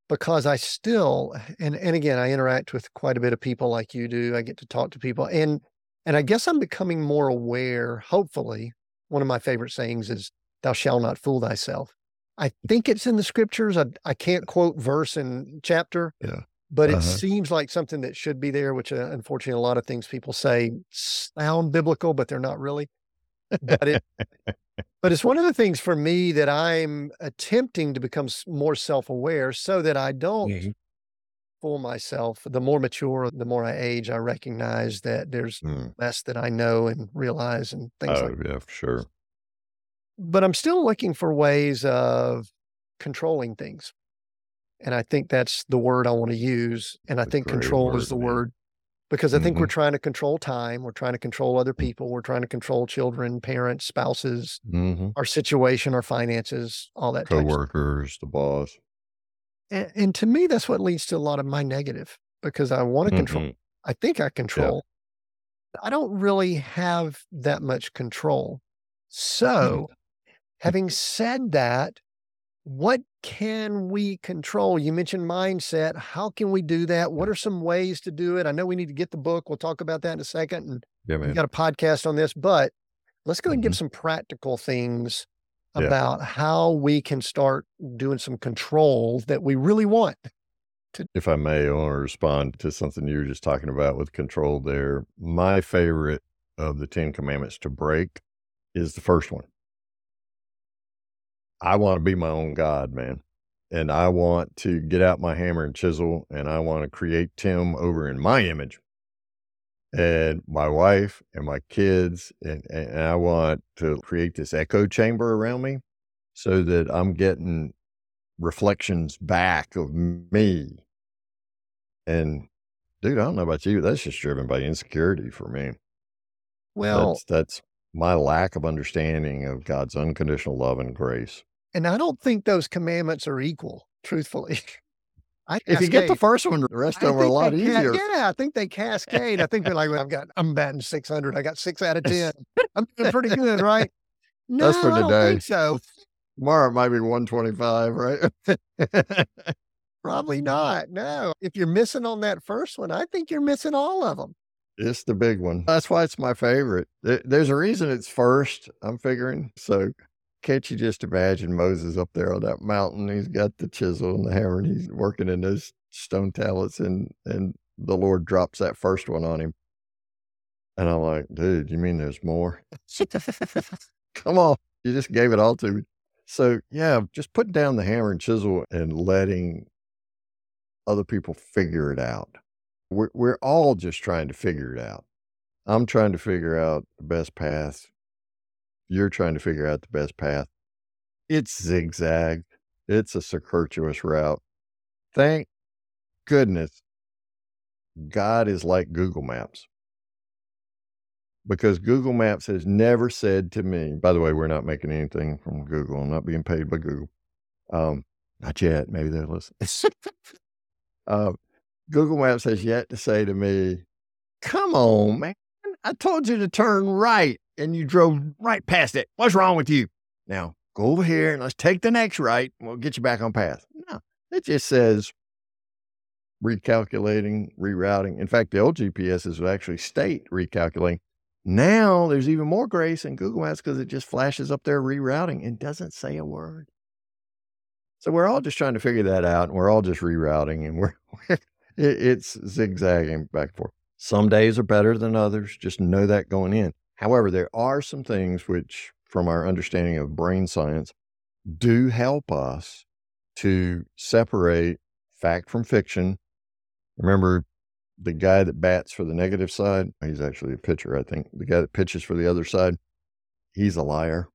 Because I still, and, and again, I interact with quite a bit of people like you do. I get to talk to people. And and I guess I'm becoming more aware, hopefully. One of my favorite sayings is, Thou shalt not fool thyself. I think it's in the scriptures. I, I can't quote verse and chapter, yeah. but it uh-huh. seems like something that should be there, which uh, unfortunately a lot of things people say sound biblical, but they're not really. But it, but it's one of the things for me that I'm attempting to become more self aware so that I don't mm-hmm. Fool myself. The more mature, the more I age, I recognize that there's mm. less that I know and realize and things oh, like yeah, for sure but I'm still looking for ways of controlling things. And I think that's the word I want to use. And I think control word, is the man. word because I mm-hmm. think we're mm-hmm. trying to control time. We're trying to control other mm. people. We're trying to control children, parents, spouses, mm-hmm. our situation, our finances, all that. Coworkers, the boss. And, and, to me, that's what leads to a lot of my negative because I want to mm-hmm. control. I think I control. Yeah. I don't really have that much control. So Having said that, what can we control? You mentioned mindset. How can we do that? What are some ways to do it? I know we need to get the book. We'll talk about that in a second. And yeah, we got a podcast on this, but let's go and give mm-hmm. some practical things yeah. about how we can start doing some control that we really want. To- if I may, I want to respond to something you were just talking about with control there. My favorite of the Ten Commandments to break is the first one. I want to be my own God, man. And I want to get out my hammer and chisel and I want to create Tim over in my image and my wife and my kids. And, and I want to create this echo chamber around me so that I'm getting reflections back of me. And dude, I don't know about you. That's just driven by insecurity for me. Well, that's, that's my lack of understanding of God's unconditional love and grace. And I don't think those commandments are equal, truthfully. if you get the first one, the rest of them are a lot easier. yeah, I think they cascade. I think they're like, well, I've got, I'm batting 600. I got six out of 10. I'm doing pretty good, right? No, That's for today. I don't think so. Tomorrow it might be 125, right? Probably not. No. If you're missing on that first one, I think you're missing all of them. It's the big one. That's why it's my favorite. There's a reason it's first, I'm figuring. So can't you just imagine Moses up there on that mountain? He's got the chisel and the hammer, and he's working in those stone tablets, and and the Lord drops that first one on him. And I'm like, dude, you mean there's more? Come on, you just gave it all to me. So yeah, just putting down the hammer and chisel and letting other people figure it out. We're we're all just trying to figure it out. I'm trying to figure out the best path you're trying to figure out the best path. It's zigzag. It's a circuitous route. Thank goodness God is like Google Maps. Because Google Maps has never said to me, by the way, we're not making anything from Google. I'm not being paid by Google. Um, not yet. Maybe they'll listen. uh, Google Maps has yet to say to me, come on, man. I told you to turn right and you drove right past it. What's wrong with you? Now go over here and let's take the next right. We'll get you back on path. No, it just says recalculating, rerouting. In fact, the old GPSs would actually state recalculating. Now there's even more grace in Google Maps because it just flashes up there rerouting and doesn't say a word. So we're all just trying to figure that out and we're all just rerouting and we're, it, it's zigzagging back and forth. Some days are better than others. Just know that going in. However, there are some things which, from our understanding of brain science, do help us to separate fact from fiction. Remember, the guy that bats for the negative side, he's actually a pitcher, I think. The guy that pitches for the other side, he's a liar.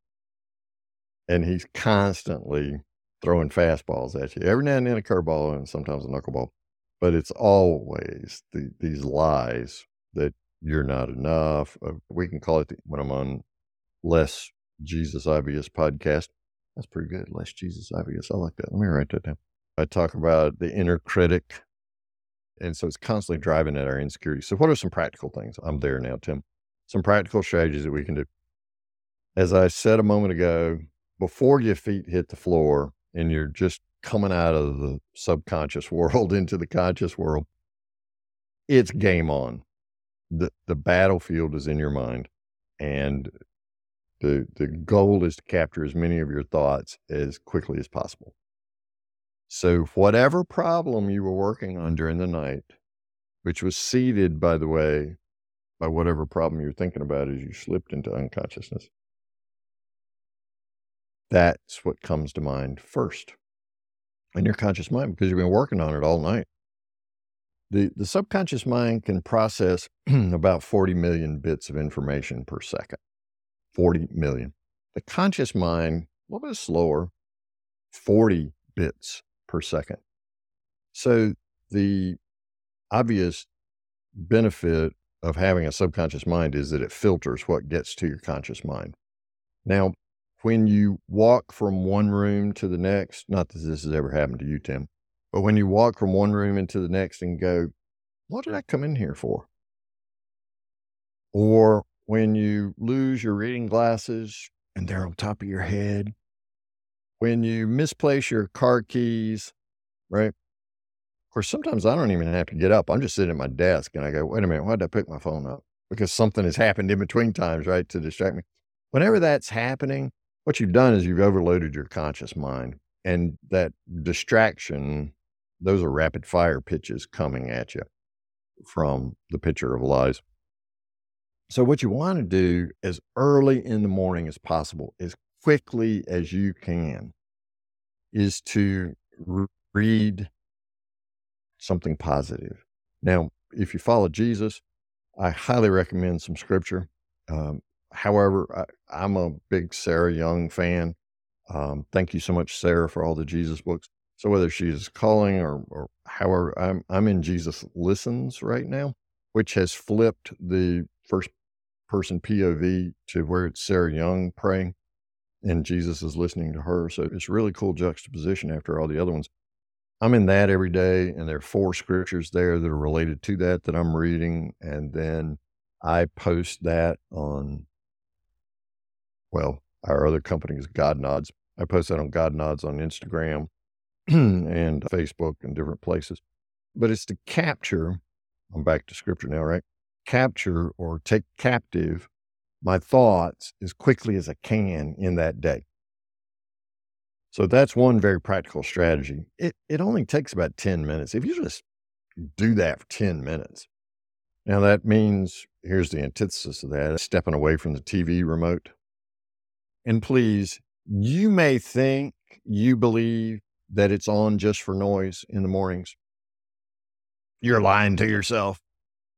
And he's constantly throwing fastballs at you. Every now and then a curveball and sometimes a knuckleball. But it's always the, these lies that you're not enough. Uh, we can call it the, when I'm on less Jesus obvious podcast. That's pretty good. Less Jesus obvious. I like that. Let me write that down. I talk about the inner critic. And so it's constantly driving at our insecurity. So, what are some practical things? I'm there now, Tim. Some practical strategies that we can do. As I said a moment ago, before your feet hit the floor and you're just coming out of the subconscious world into the conscious world, it's game on. The, the battlefield is in your mind. And the, the goal is to capture as many of your thoughts as quickly as possible. So, whatever problem you were working on during the night, which was seeded, by the way, by whatever problem you're thinking about as you slipped into unconsciousness, that's what comes to mind first in your conscious mind because you've been working on it all night. The, the subconscious mind can process about 40 million bits of information per second. 40 million. The conscious mind, a little bit slower, 40 bits per second. So the obvious benefit of having a subconscious mind is that it filters what gets to your conscious mind. Now, when you walk from one room to the next, not that this has ever happened to you, Tim, but when you walk from one room into the next and go, what did I come in here for? Or when you lose your reading glasses and they're on top of your head, when you misplace your car keys, right? Of course, sometimes I don't even have to get up. I'm just sitting at my desk and I go, wait a minute, why did I pick my phone up? Because something has happened in between times, right, to distract me. Whenever that's happening, what you've done is you've overloaded your conscious mind. And that distraction, those are rapid fire pitches coming at you from the pitcher of lies. So, what you want to do as early in the morning as possible, as quickly as you can, is to re- read something positive. Now, if you follow Jesus, I highly recommend some scripture. Um, however, I, am a big Sarah Young fan. Um, thank you so much, Sarah, for all the Jesus books. So whether she's calling or, or however, I'm I'm in Jesus Listens right now, which has flipped the first person POV to where it's Sarah Young praying and Jesus is listening to her. So it's really cool juxtaposition after all the other ones. I'm in that every day, and there are four scriptures there that are related to that that I'm reading. And then I post that on, well, our other company is God Nods. I post that on God Nods on Instagram and Facebook and different places. But it's to capture, I'm back to scripture now, right? capture or take captive my thoughts as quickly as I can in that day. So that's one very practical strategy. It, it only takes about 10 minutes. If you just do that for 10 minutes, now that means here's the antithesis of that stepping away from the TV remote. And please, you may think you believe that it's on just for noise in the mornings. You're lying to yourself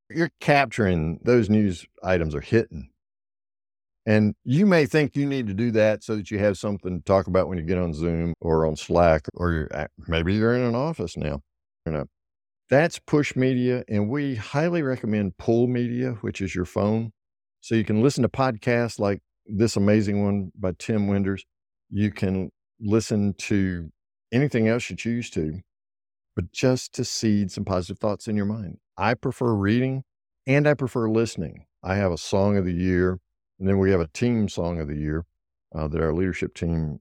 you're capturing those news items are hitting. And you may think you need to do that so that you have something to talk about when you get on Zoom or on Slack, or you're maybe you're in an office now. You know, that's push media. And we highly recommend pull media, which is your phone. So you can listen to podcasts like this amazing one by Tim Winders. You can listen to anything else you choose to, but just to seed some positive thoughts in your mind. I prefer reading and I prefer listening. I have a song of the year, and then we have a team song of the year uh, that our leadership team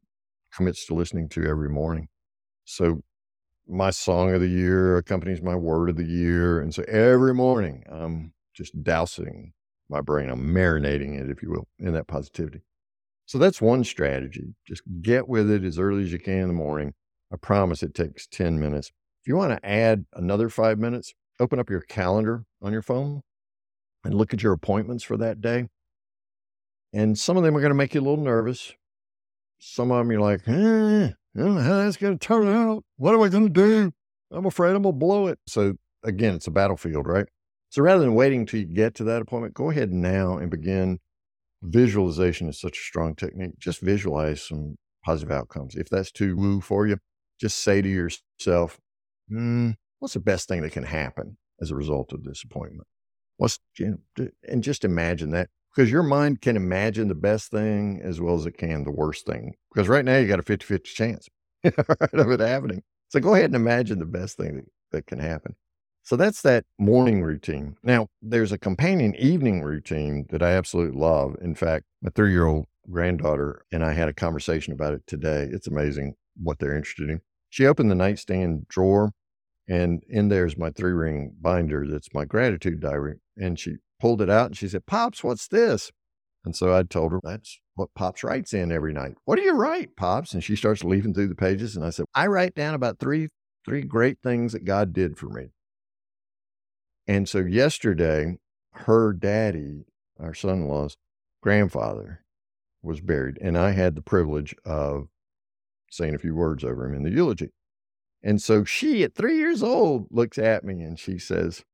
commits to listening to every morning. So my song of the year accompanies my word of the year. And so every morning I'm just dousing my brain, I'm marinating it, if you will, in that positivity. So that's one strategy. Just get with it as early as you can in the morning. I promise it takes 10 minutes If you want to add another five minutes, open up your calendar on your phone and look at your appointments for that day. And some of them are going to make you a little nervous. Some of them you're like, eh, I don't know how that's going to turn out. What am I going to do? I'm afraid I'm going to blow it. So, again, it's a battlefield, right? So, rather than waiting till you get to that appointment, go ahead now and begin. Visualization is such a strong technique. Just visualize some positive outcomes. If that's too woo for you, just say to yourself, mm, what's the best thing that can happen as a result of this appointment? What's, you know, and just imagine that because your mind can imagine the best thing as well as it can the worst thing. Because right now you got a 50 50 chance of it happening. So go ahead and imagine the best thing that, that can happen. So that's that morning routine. Now, there's a companion evening routine that I absolutely love. In fact, my three year old granddaughter and I had a conversation about it today. It's amazing what they're interested in. She opened the nightstand drawer, and in there's my three ring binder that's my gratitude diary. And she pulled it out and she said, Pops, what's this? And so I told her, That's what Pops writes in every night. What do you write, Pops? And she starts leafing through the pages. And I said, I write down about three, three great things that God did for me. And so yesterday, her daddy, our son in law's grandfather, was buried. And I had the privilege of saying a few words over him in the eulogy. And so she, at three years old, looks at me and she says,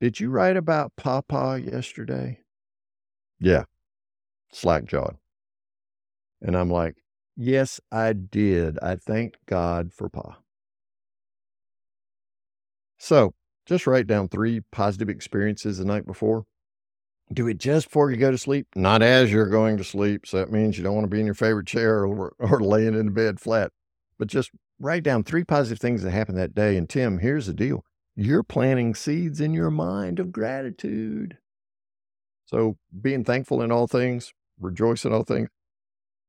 Did you write about Papa yesterday? Yeah, slack jawed. And I'm like, Yes, I did. I thanked God for Pa. So just write down three positive experiences the night before. Do it just before you go to sleep, not as you're going to sleep. So that means you don't want to be in your favorite chair or, or laying in the bed flat, but just write down three positive things that happened that day. And Tim, here's the deal you're planting seeds in your mind of gratitude. So being thankful in all things, rejoice in all things,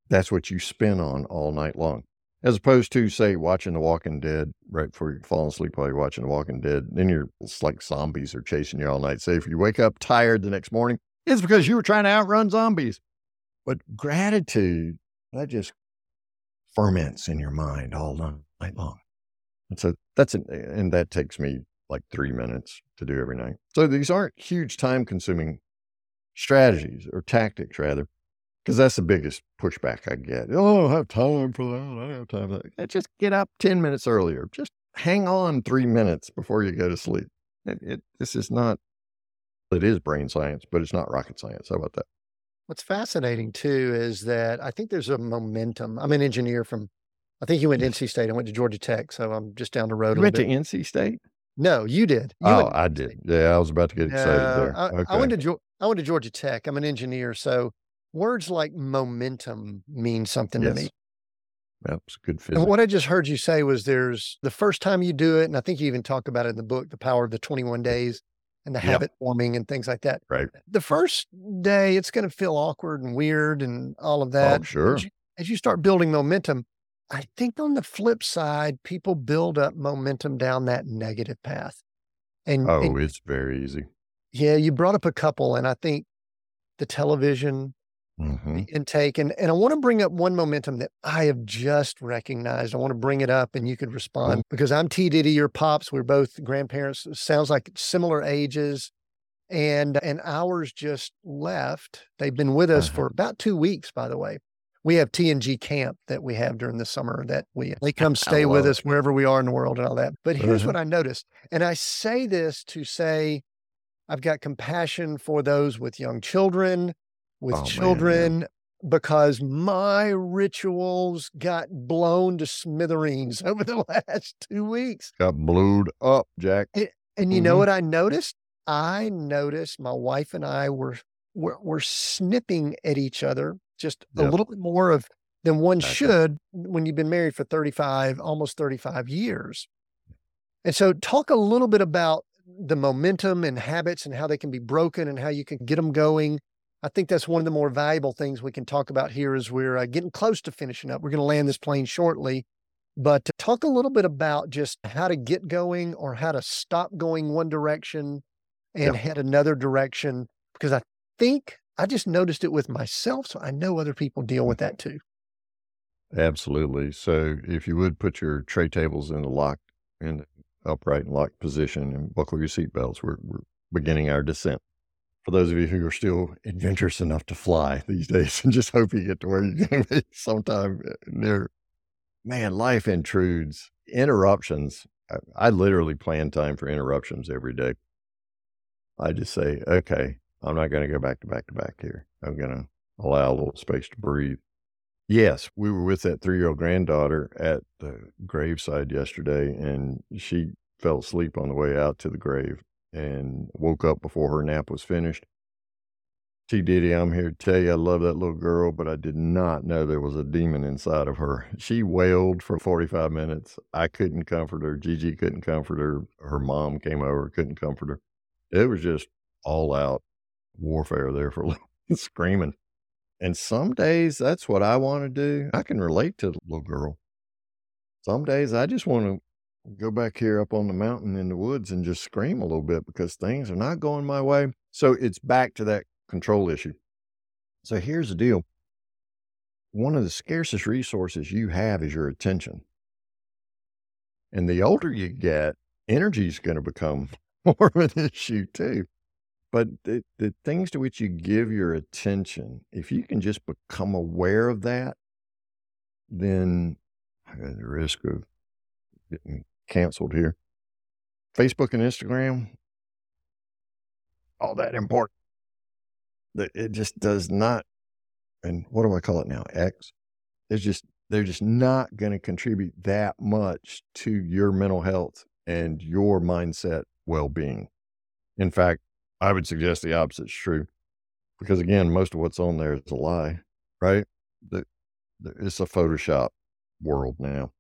that's what you spin on all night long. As opposed to, say, watching The Walking Dead right before you fall asleep while you're watching The Walking Dead. Then you're, it's like zombies are chasing you all night. Say, if you wake up tired the next morning, it's because you were trying to outrun zombies. But gratitude, that just ferments in your mind all night long. And so that's, an, and that takes me like three minutes to do every night. So these aren't huge time consuming strategies or tactics, rather, because that's the biggest pushback I get. Oh, I don't have time for that. I don't have time for that. Just get up 10 minutes earlier. Just hang on three minutes before you go to sleep. It, it, this is not, it is brain science, but it's not rocket science. How about that? What's fascinating too is that I think there's a momentum. I'm an engineer from, I think you went to NC State. I went to Georgia Tech. So I'm just down the road. You went bit. to NC State? No, you did. You oh, I did. Yeah, I was about to get excited uh, there. I, okay. I, went to I went to Georgia Tech. I'm an engineer, so words like momentum mean something yes. to me. That's a good physics. And what I just heard you say was there's the first time you do it, and I think you even talk about it in the book, the power of the 21 days and the habit forming and things like that. Right. The first day, it's going to feel awkward and weird and all of oh, that. Oh, sure. As you, as you start building momentum, I think on the flip side, people build up momentum down that negative path. And oh, and, it's very easy. Yeah, you brought up a couple, and I think the television, mm-hmm. the intake, and and I want to bring up one momentum that I have just recognized. I want to bring it up, and you could respond mm-hmm. because I'm T Diddy, your pops. We're both grandparents. Sounds like similar ages, and and ours just left. They've been with us uh-huh. for about two weeks, by the way we have TNG camp that we have during the summer that we they come stay with us wherever we are in the world and all that. But here's uh-huh. what I noticed. And I say this to say I've got compassion for those with young children, with oh, children, man, because my rituals got blown to smithereens over the last two weeks. Got blowed up, Jack. And, and you mm-hmm. know what I noticed? I noticed my wife and I were were, were snipping at each other just yep. a little bit more of than one should when you've been married for 35, almost 35 years. And so, talk a little bit about the momentum and habits and how they can be broken and how you can get them going. I think that's one of the more valuable things we can talk about here as we're uh, getting close to finishing up. We're going to land this plane shortly, but talk a little bit about just how to get going or how to stop going one direction and yep. head another direction. Because I think I just noticed it with myself. So I know other people deal with that too. Absolutely. So if you would put your tray tables in the locked in the upright and locked position and buckle your seatbelts. We're, we're beginning our descent. For those of you who are still adventurous enough to fly these days and just hope you get to where you're going to be sometime uh, near, man, life intrudes. Interruptions. I, I literally plan time for interruptions every day. I just say, okay, I'm not going to go back to back to back here. I'm going to allow a little space to breathe. Yes, we were with that three year old granddaughter at the graveside yesterday, and she fell asleep on the way out to the grave and woke up before her nap was finished. T. Diddy, I'm here to tell you I love that little girl, but I did not know there was a demon inside of her. She wailed for 45 minutes. I couldn't comfort her. Gigi couldn't comfort her. Her mom came over, couldn't comfort her. It was just all out warfare there for a little screaming. And some days that's what I want to do. I can relate to the little girl. Some days I just want to go back here up on the mountain in the woods and just scream a little bit because things are not going my way. So it's back to that control issue. So here's the deal one of the scarcest resources you have is your attention. And the older you get, energy is going to become more of an issue too. But the, the things to which you give your attention, if you can just become aware of that, then the risk of getting canceled here. Facebook and Instagram, all that important. It just does not, and what do I call it now? X. It's just, they're just not going to contribute that much to your mental health and your mindset well being. In fact, I would suggest the opposite is true because, again, most of what's on there is a lie, right? The, the, it's a Photoshop world now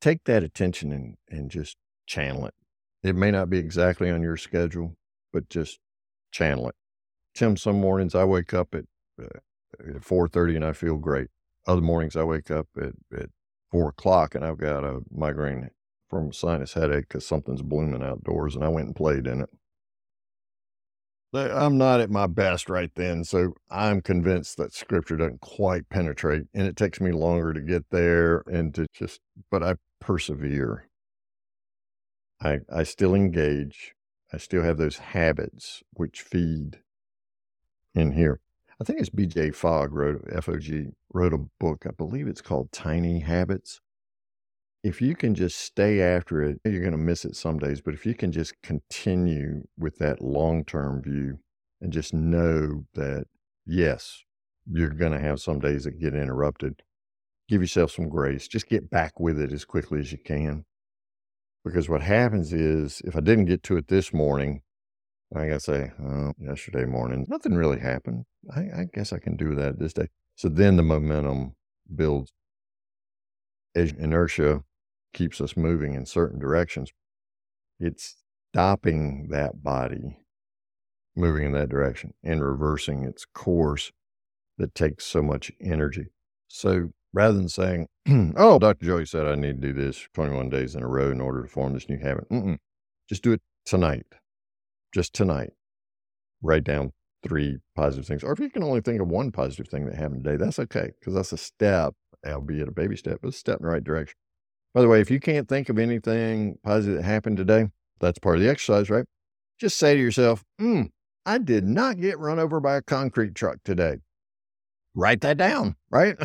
take that attention and, and just channel it. It may not be exactly on your schedule, but just channel it. Tim, some mornings I wake up at, uh, at 4.30 and I feel great. Other mornings I wake up at, at 4 o'clock and I've got a migraine from a sinus headache because something's blooming outdoors and I went and played in it. I'm not at my best right then. So I'm convinced that scripture doesn't quite penetrate and it takes me longer to get there and to just, but I persevere. I, I still engage. I still have those habits which feed in here. I think it's BJ Fogg wrote, FOG, wrote a book. I believe it's called Tiny Habits. If you can just stay after it, you're going to miss it some days, but if you can just continue with that long term view and just know that, yes, you're going to have some days that get interrupted, give yourself some grace. Just get back with it as quickly as you can. Because what happens is, if I didn't get to it this morning, I gotta say, oh, yesterday morning, nothing really happened. I, I guess I can do that this day. So then the momentum builds. As inertia keeps us moving in certain directions, it's stopping that body moving in that direction and reversing its course that takes so much energy. So rather than saying, oh, Dr. Joey said I need to do this 21 days in a row in order to form this new habit. Mm-mm. Just do it tonight. Just tonight. Write down three positive things. Or if you can only think of one positive thing that happened today, that's okay because that's a step, albeit a baby step, but a step in the right direction. By the way, if you can't think of anything positive that happened today, that's part of the exercise, right? Just say to yourself, hmm, I did not get run over by a concrete truck today. Write that down, right?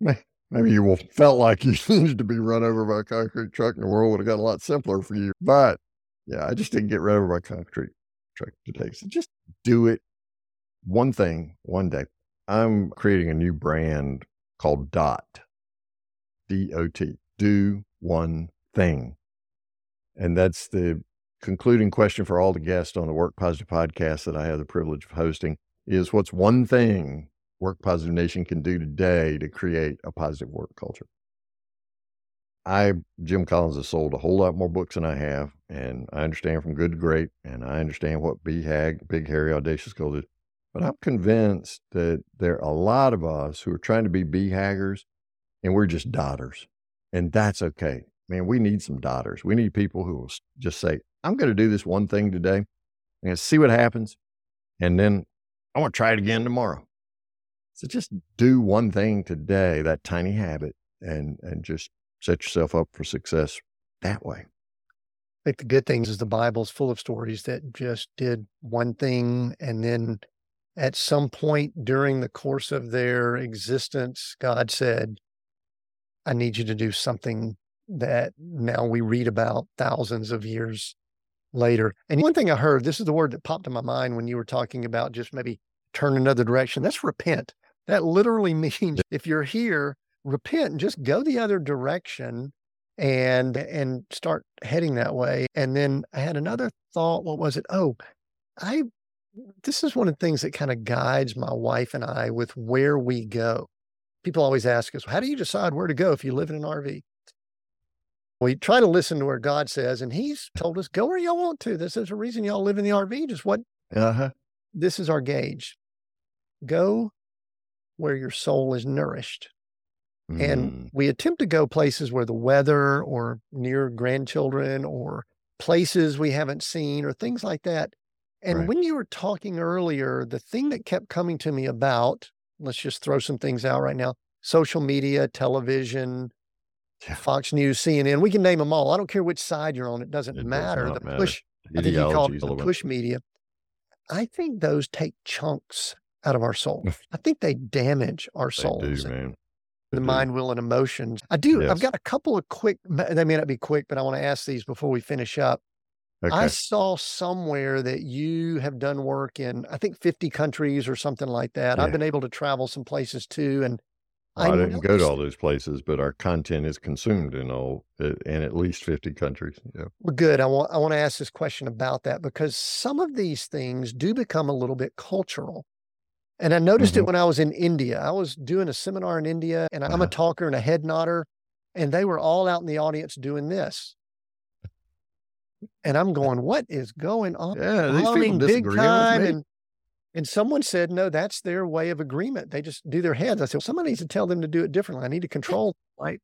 Maybe you felt like you needed to be run over by a concrete truck and the world would have got a lot simpler for you. But yeah, I just didn't get run over by a concrete truck today. So just do it one thing one day. I'm creating a new brand called DOT, D O T, do one thing. And that's the concluding question for all the guests on the Work Positive podcast that I have the privilege of hosting is what's one thing Work Positive Nation can do today to create a positive work culture. I, Jim Collins, has sold a whole lot more books than I have, and I understand from good to great, and I understand what BHAG, Big Hairy Audacious Goal is. But I'm convinced that there are a lot of us who are trying to be BHAGers, and we're just dotters, and that's okay. Man, we need some dotters. We need people who will just say, I'm going to do this one thing today and see what happens. And then I want to try it again tomorrow. So just do one thing today, that tiny habit, and and just set yourself up for success that way. I think the good things is the Bible's full of stories that just did one thing and then at some point during the course of their existence, God said, I need you to do something that now we read about thousands of years later. And one thing I heard, this is the word that popped in my mind when you were talking about just maybe turn another direction. That's repent. That literally means if you're here, repent and just go the other direction and and start heading that way. And then I had another thought. What was it? Oh, I this is one of the things that kind of guides my wife and I with where we go. People always ask us, how do you decide where to go if you live in an RV? We try to listen to where God says, and He's told us, go where y'all want to. This is a reason y'all live in the RV. Just what Uh-huh. this is our gauge. Go where your soul is nourished. And Mm, we attempt to go places where the weather or near grandchildren or places we haven't seen or things like that. And Right. when you were talking earlier, the thing that kept coming to me about, let's just throw some things out right now social media, television, Yeah. Fox News, CNN, we can name them all. I don't care which side you're on, it doesn't It matter. not the matter. push, I think you called Ideology it the push media. I think those take chunks out of our soul. I think they damage our They souls do, man. the do. mind, will, and emotions. I do. I've got a couple of quick. They may not be quick, but I want to ask these before we finish up. I saw somewhere that you have done work in, I think, 50 countries or something like that. I've been able to travel some places too, and Well, I, I didn't go to all those places, but our content is consumed in all in at least 50 countries. Yeah. Well, good. I want I want to ask this question about that because some of these things do become a little bit cultural. And I noticed it Mhm. when I was in India. I was doing a seminar in India, and I'm a Uh-huh. talker and a head nodder, and they were all out in the audience doing this. And I'm going, what is going on? Yeah, these people big time. And and someone said, no, that's their way of agreement. They just do their heads. I said, well, somebody needs to tell them to do it differently. I need to control, right?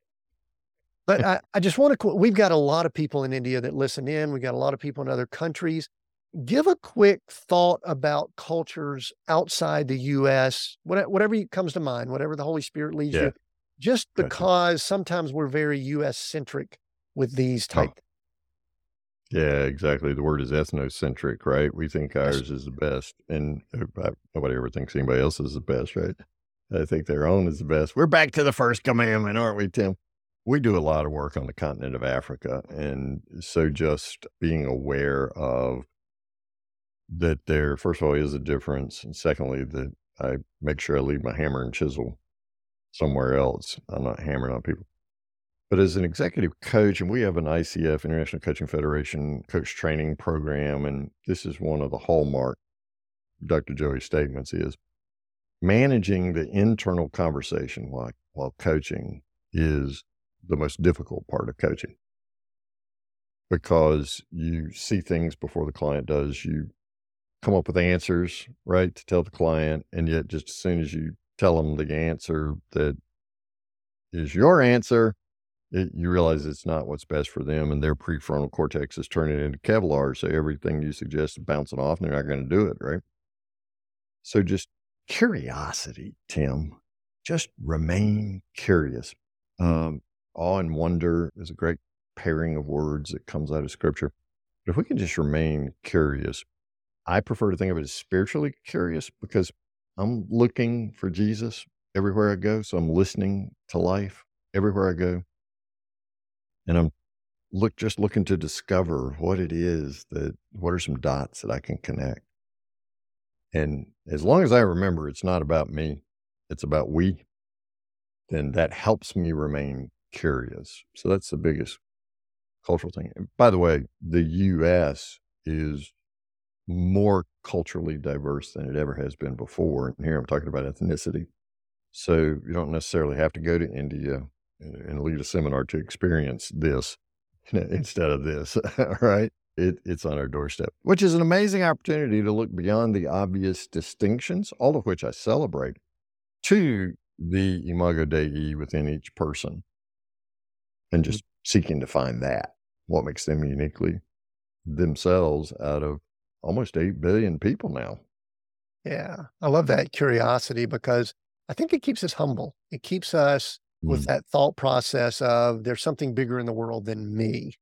But I, I just want to, we've got a lot of people in India that listen in. We've got a lot of people in other countries. Give a quick thought about cultures outside the U.S., whatever comes to mind, whatever the Holy Spirit leads Yeah. you, just Gotcha. because sometimes we're very U.S. centric with these Oh. type. Yeah, exactly. The word is ethnocentric, right? We think ours is the best, and uh, nobody ever thinks anybody else is the best, right? I think their own is the best. We're back to the first commandment, aren't we, Tim? We do a lot of work on the continent of Africa, and so just being aware of that there, first of all, is a difference, and secondly, that I make sure I leave my hammer and chisel somewhere else. I'm not hammering on people. But as an executive coach, and we have an ICF, International Coaching Federation coach training program, and this is one of the hallmark Dr. Joey's statements is managing the internal conversation while, while coaching is the most difficult part of coaching because you see things before the client does. You come up with answers, right, to tell the client, and yet just as soon as you tell them the answer that is your answer, it, you realize it's not what's best for them, and their prefrontal cortex is turning into Kevlar. So everything you suggest is bouncing off, and they're not going to do it, right? So just curiosity, Tim. Just remain curious. Um, awe and wonder is a great pairing of words that comes out of Scripture. But if we can just remain curious, I prefer to think of it as spiritually curious because I'm looking for Jesus everywhere I go. So I'm listening to life everywhere I go and I'm look just looking to discover what it is that what are some dots that I can connect. And as long as I remember it's not about me, it's about we, then that helps me remain curious. So that's the biggest cultural thing. And by the way, the US is more culturally diverse than it ever has been before. And here I'm talking about ethnicity. So you don't necessarily have to go to India and, and lead a seminar to experience this instead of this, right? It, it's on our doorstep, which is an amazing opportunity to look beyond the obvious distinctions, all of which I celebrate, to the imago Dei within each person and mm-hmm. just seeking to find that, what makes them uniquely themselves out of almost 8 billion people now. Yeah. I love that curiosity because I think it keeps us humble. It keeps us with Mm. that thought process of there's something bigger in the world than me.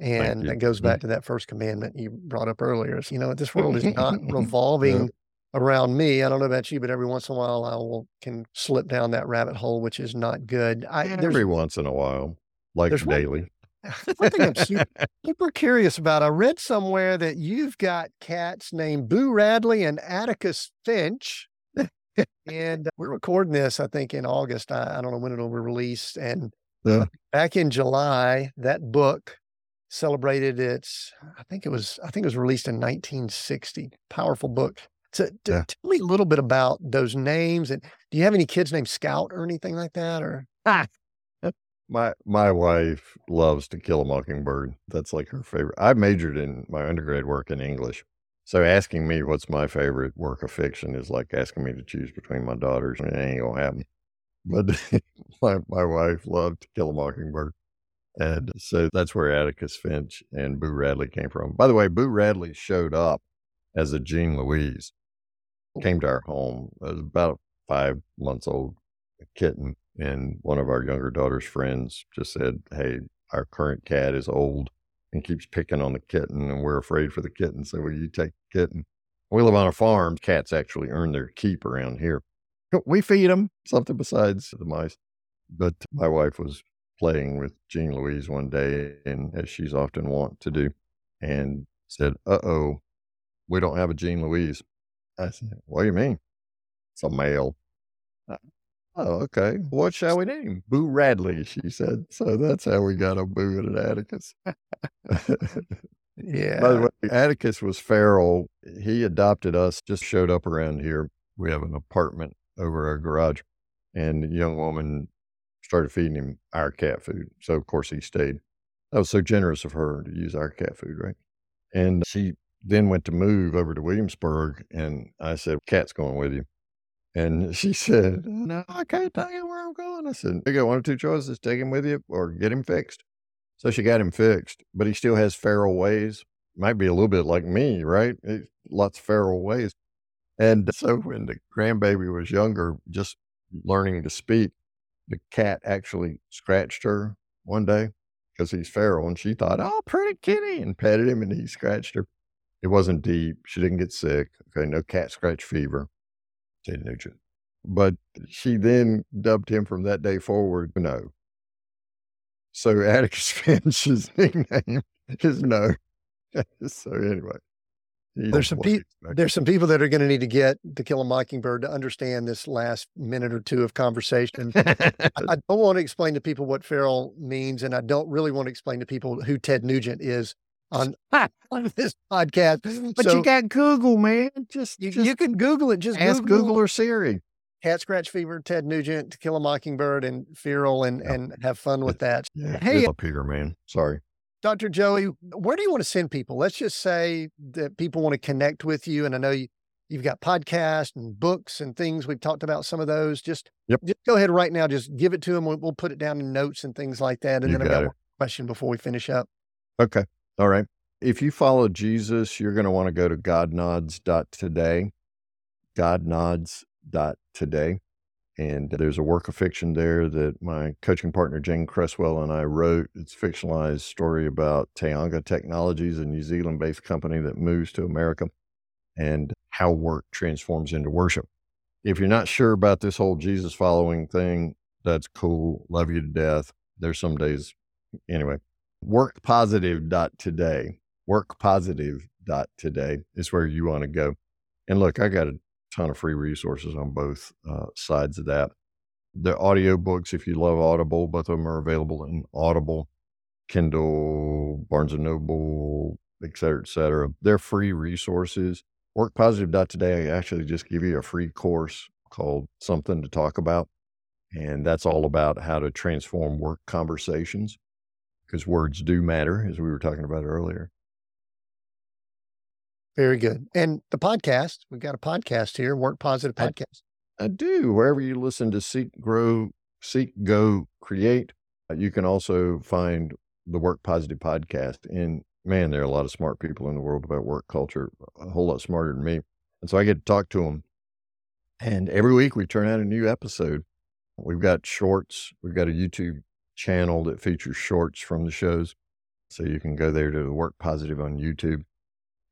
And that goes Mhm. back to that first commandment you brought up earlier. Is, you know, this world is not revolving around me. I don't know about you, but every once in a while I will can slip down that rabbit hole, which is not good. I Every once in a while, like there's one daily. one thing I'm super, super curious about. I read somewhere that you've got cats named Boo Radley and Atticus Finch. And uh, we're recording this, I think, in August. I, I don't know when it'll be released. And Yeah. back in July, that book celebrated its, I think it was, I think it was released in 1960. Powerful book. So Yeah. tell me a little bit about those names. And do you have any kids named Scout or anything like that? Or ah. My my wife loves To Kill a Mockingbird. That's like her favorite. I majored in my undergrad work in English. So asking me what's my favorite work of fiction is like asking me to choose between my daughters. It ain't gonna happen. But my my wife loved To Kill a Mockingbird. And so that's where Atticus Finch and Boo Radley came from. By the way, Boo Radley showed up as a Jean Louise, came to our home. It was about five months old kitten. And one of our younger daughter's friends just said, Hey, our current cat is old and keeps picking on the kitten, and we're afraid for the kitten. So will you take the kitten? We live on a farm. Cats actually earn their keep around here. We feed them something besides the mice. But my wife was playing with Jean Louise one day, and as she's often wont to do, and said, Uh oh, we don't have a Jean Louise. I said, What do you mean? It's a male. "Uh, Oh, okay. What shall we name? Boo Radley, she said. So that's how we got a Boo and an Atticus. yeah. By the way, Atticus was feral. He adopted us, just showed up around here. We have an apartment over our garage, and the young woman started feeding him our cat food. So, of course, he stayed. That was so generous of her to use our cat food, right? And she then went to move over to Williamsburg, and I said, Cat's going with you. And she said, No, I can't tell you where I'm going. I said, You got one or two choices take him with you or get him fixed. So she got him fixed, but he still has feral ways. Might be a little bit like me, right? Lots of feral ways. And so when the grandbaby was younger, just learning to speak, the cat actually scratched her one day because he's feral. And she thought, Oh, pretty kitty, and petted him and he scratched her. It wasn't deep. She didn't get sick. Okay. No cat scratch fever. Ted Nugent. But she then dubbed him from that day forward, No. So Atticus Finch's nickname is No. so anyway. There's some pe- There's some people that are going to need to get To Kill a Mockingbird to understand this last minute or two of conversation. I I don't want to explain to people what feral means, and I don't really want to explain to people who Ted Nugent is on, on this podcast. But So you got Google, man. Just, you, just you can Google it. Just ask Google, Google or Siri. cat scratch fever, Ted Nugent, To Kill a Mockingbird, and feral, and Yeah. and have fun with that. Yeah. Hey, up uh here, man. Sorry. Dr. Joey, where do you want to send people? Let's just say that people want to connect with you. And I know you, you've got podcasts and books and things. We've talked about some of those. Just, Yep. just go ahead right now. Just give it to them. We'll, we'll put it down in notes and things like that. And You then I've got got it. one question before we finish up. Okay. All right. If you follow Jesus, you're going to want to go to godnods.today, godnods.today. And there's a work of fiction there that my coaching partner, Jane Creswell, and I wrote. It's a fictionalized story about Teanga Technologies, a New Zealand based company that moves to America and how work transforms into worship. If you're not sure about this whole Jesus following thing, that's cool. Love you to death. There's some days, anyway. Workpositive.today, workpositive.today is where you want to go. And look, I got a ton of free resources on both uh, sides of that. The audiobooks, if you love Audible, both of them are available in Audible, Kindle, Barnes and Noble, et cetera, et cetera. They're free resources. Workpositive.today, I actually just give you a free course called Something to Talk About. And that's all about how to transform work conversations because words do matter, as we were talking about earlier. Very good. And the podcast, we've got a podcast here, Work Positive Podcast. I do. Wherever you listen to Seek, Grow, Seek, Go, Create, uh, you can also find the Work Positive podcast. And man, there are a lot of smart people in the world about work culture, a whole lot smarter than me. And so I get to talk to them. And every week we turn out a new episode. We've got shorts. We've got a YouTube channel that features shorts from the shows. So you can go there to Work Positive on YouTube.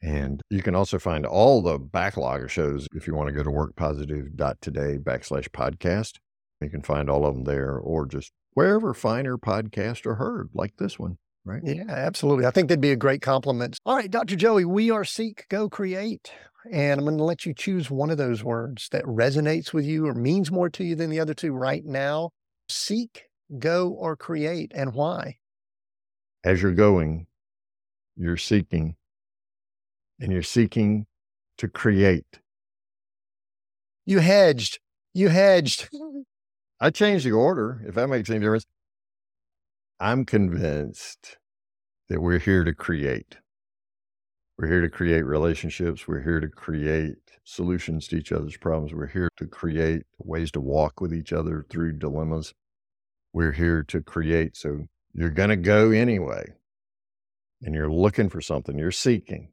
And you can also find all the backlog of shows if you want to go to workpositive.today backslash podcast. You can find all of them there or just wherever finer podcasts are heard, like this one, right? Yeah, absolutely. I think that'd be a great compliment. All right, Dr. Joey, we are Seek, Go, Create. And I'm going to let you choose one of those words that resonates with you or means more to you than the other two right now. Seek, go, or create, and why? As you're going, you're seeking, and you're seeking to create. You hedged. You hedged. I changed the order, if that makes any difference. I'm convinced that we're here to create. We're here to create relationships. We're here to create solutions to each other's problems. We're here to create ways to walk with each other through dilemmas. We're here to create. So you're going to go anyway, and you're looking for something, you're seeking.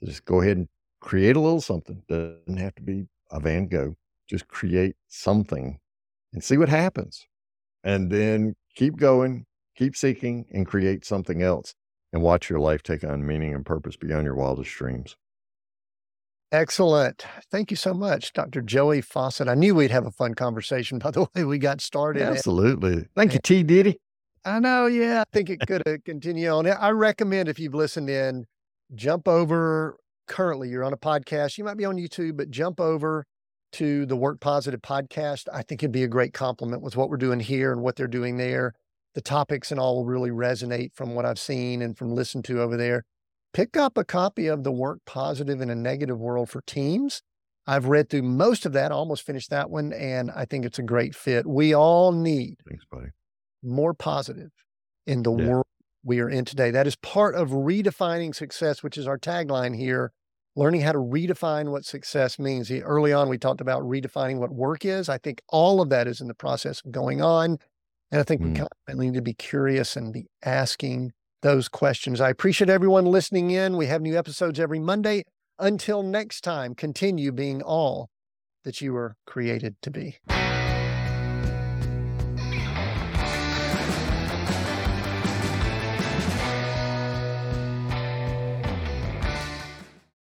So just go ahead and create a little something. Doesn't have to be a Van Gogh. Just create something and see what happens. And then keep going, keep seeking, and create something else and watch your life take on meaning and purpose beyond your wildest dreams. Excellent. Thank you so much, Dr. Joey Faucette. I knew we'd have a fun conversation by the way we got started. Absolutely. Thank you, T. Diddy. I know. Yeah. I think it could continue on. I recommend if you've listened in, jump over. Currently, you're on a podcast. You might be on YouTube, but jump over to the Work Positive podcast. I think it'd be a great compliment with what we're doing here and what they're doing there the topics and all will really resonate from what I've seen and from listened to over there. Pick up a copy of The Work Positive in a Negative World for Teams. I've read through most of that, almost finished that one, and I think it's a great fit. We all need Thanks, buddy. more positive in the yeah. world we are in today. That is part of redefining success, which is our tagline here learning how to redefine what success means. Early on, we talked about redefining what work is. I think all of that is in the process of going on. And I think mm. we constantly need to be curious and be asking those questions. I appreciate everyone listening in. We have new episodes every Monday. Until next time, continue being all that you were created to be.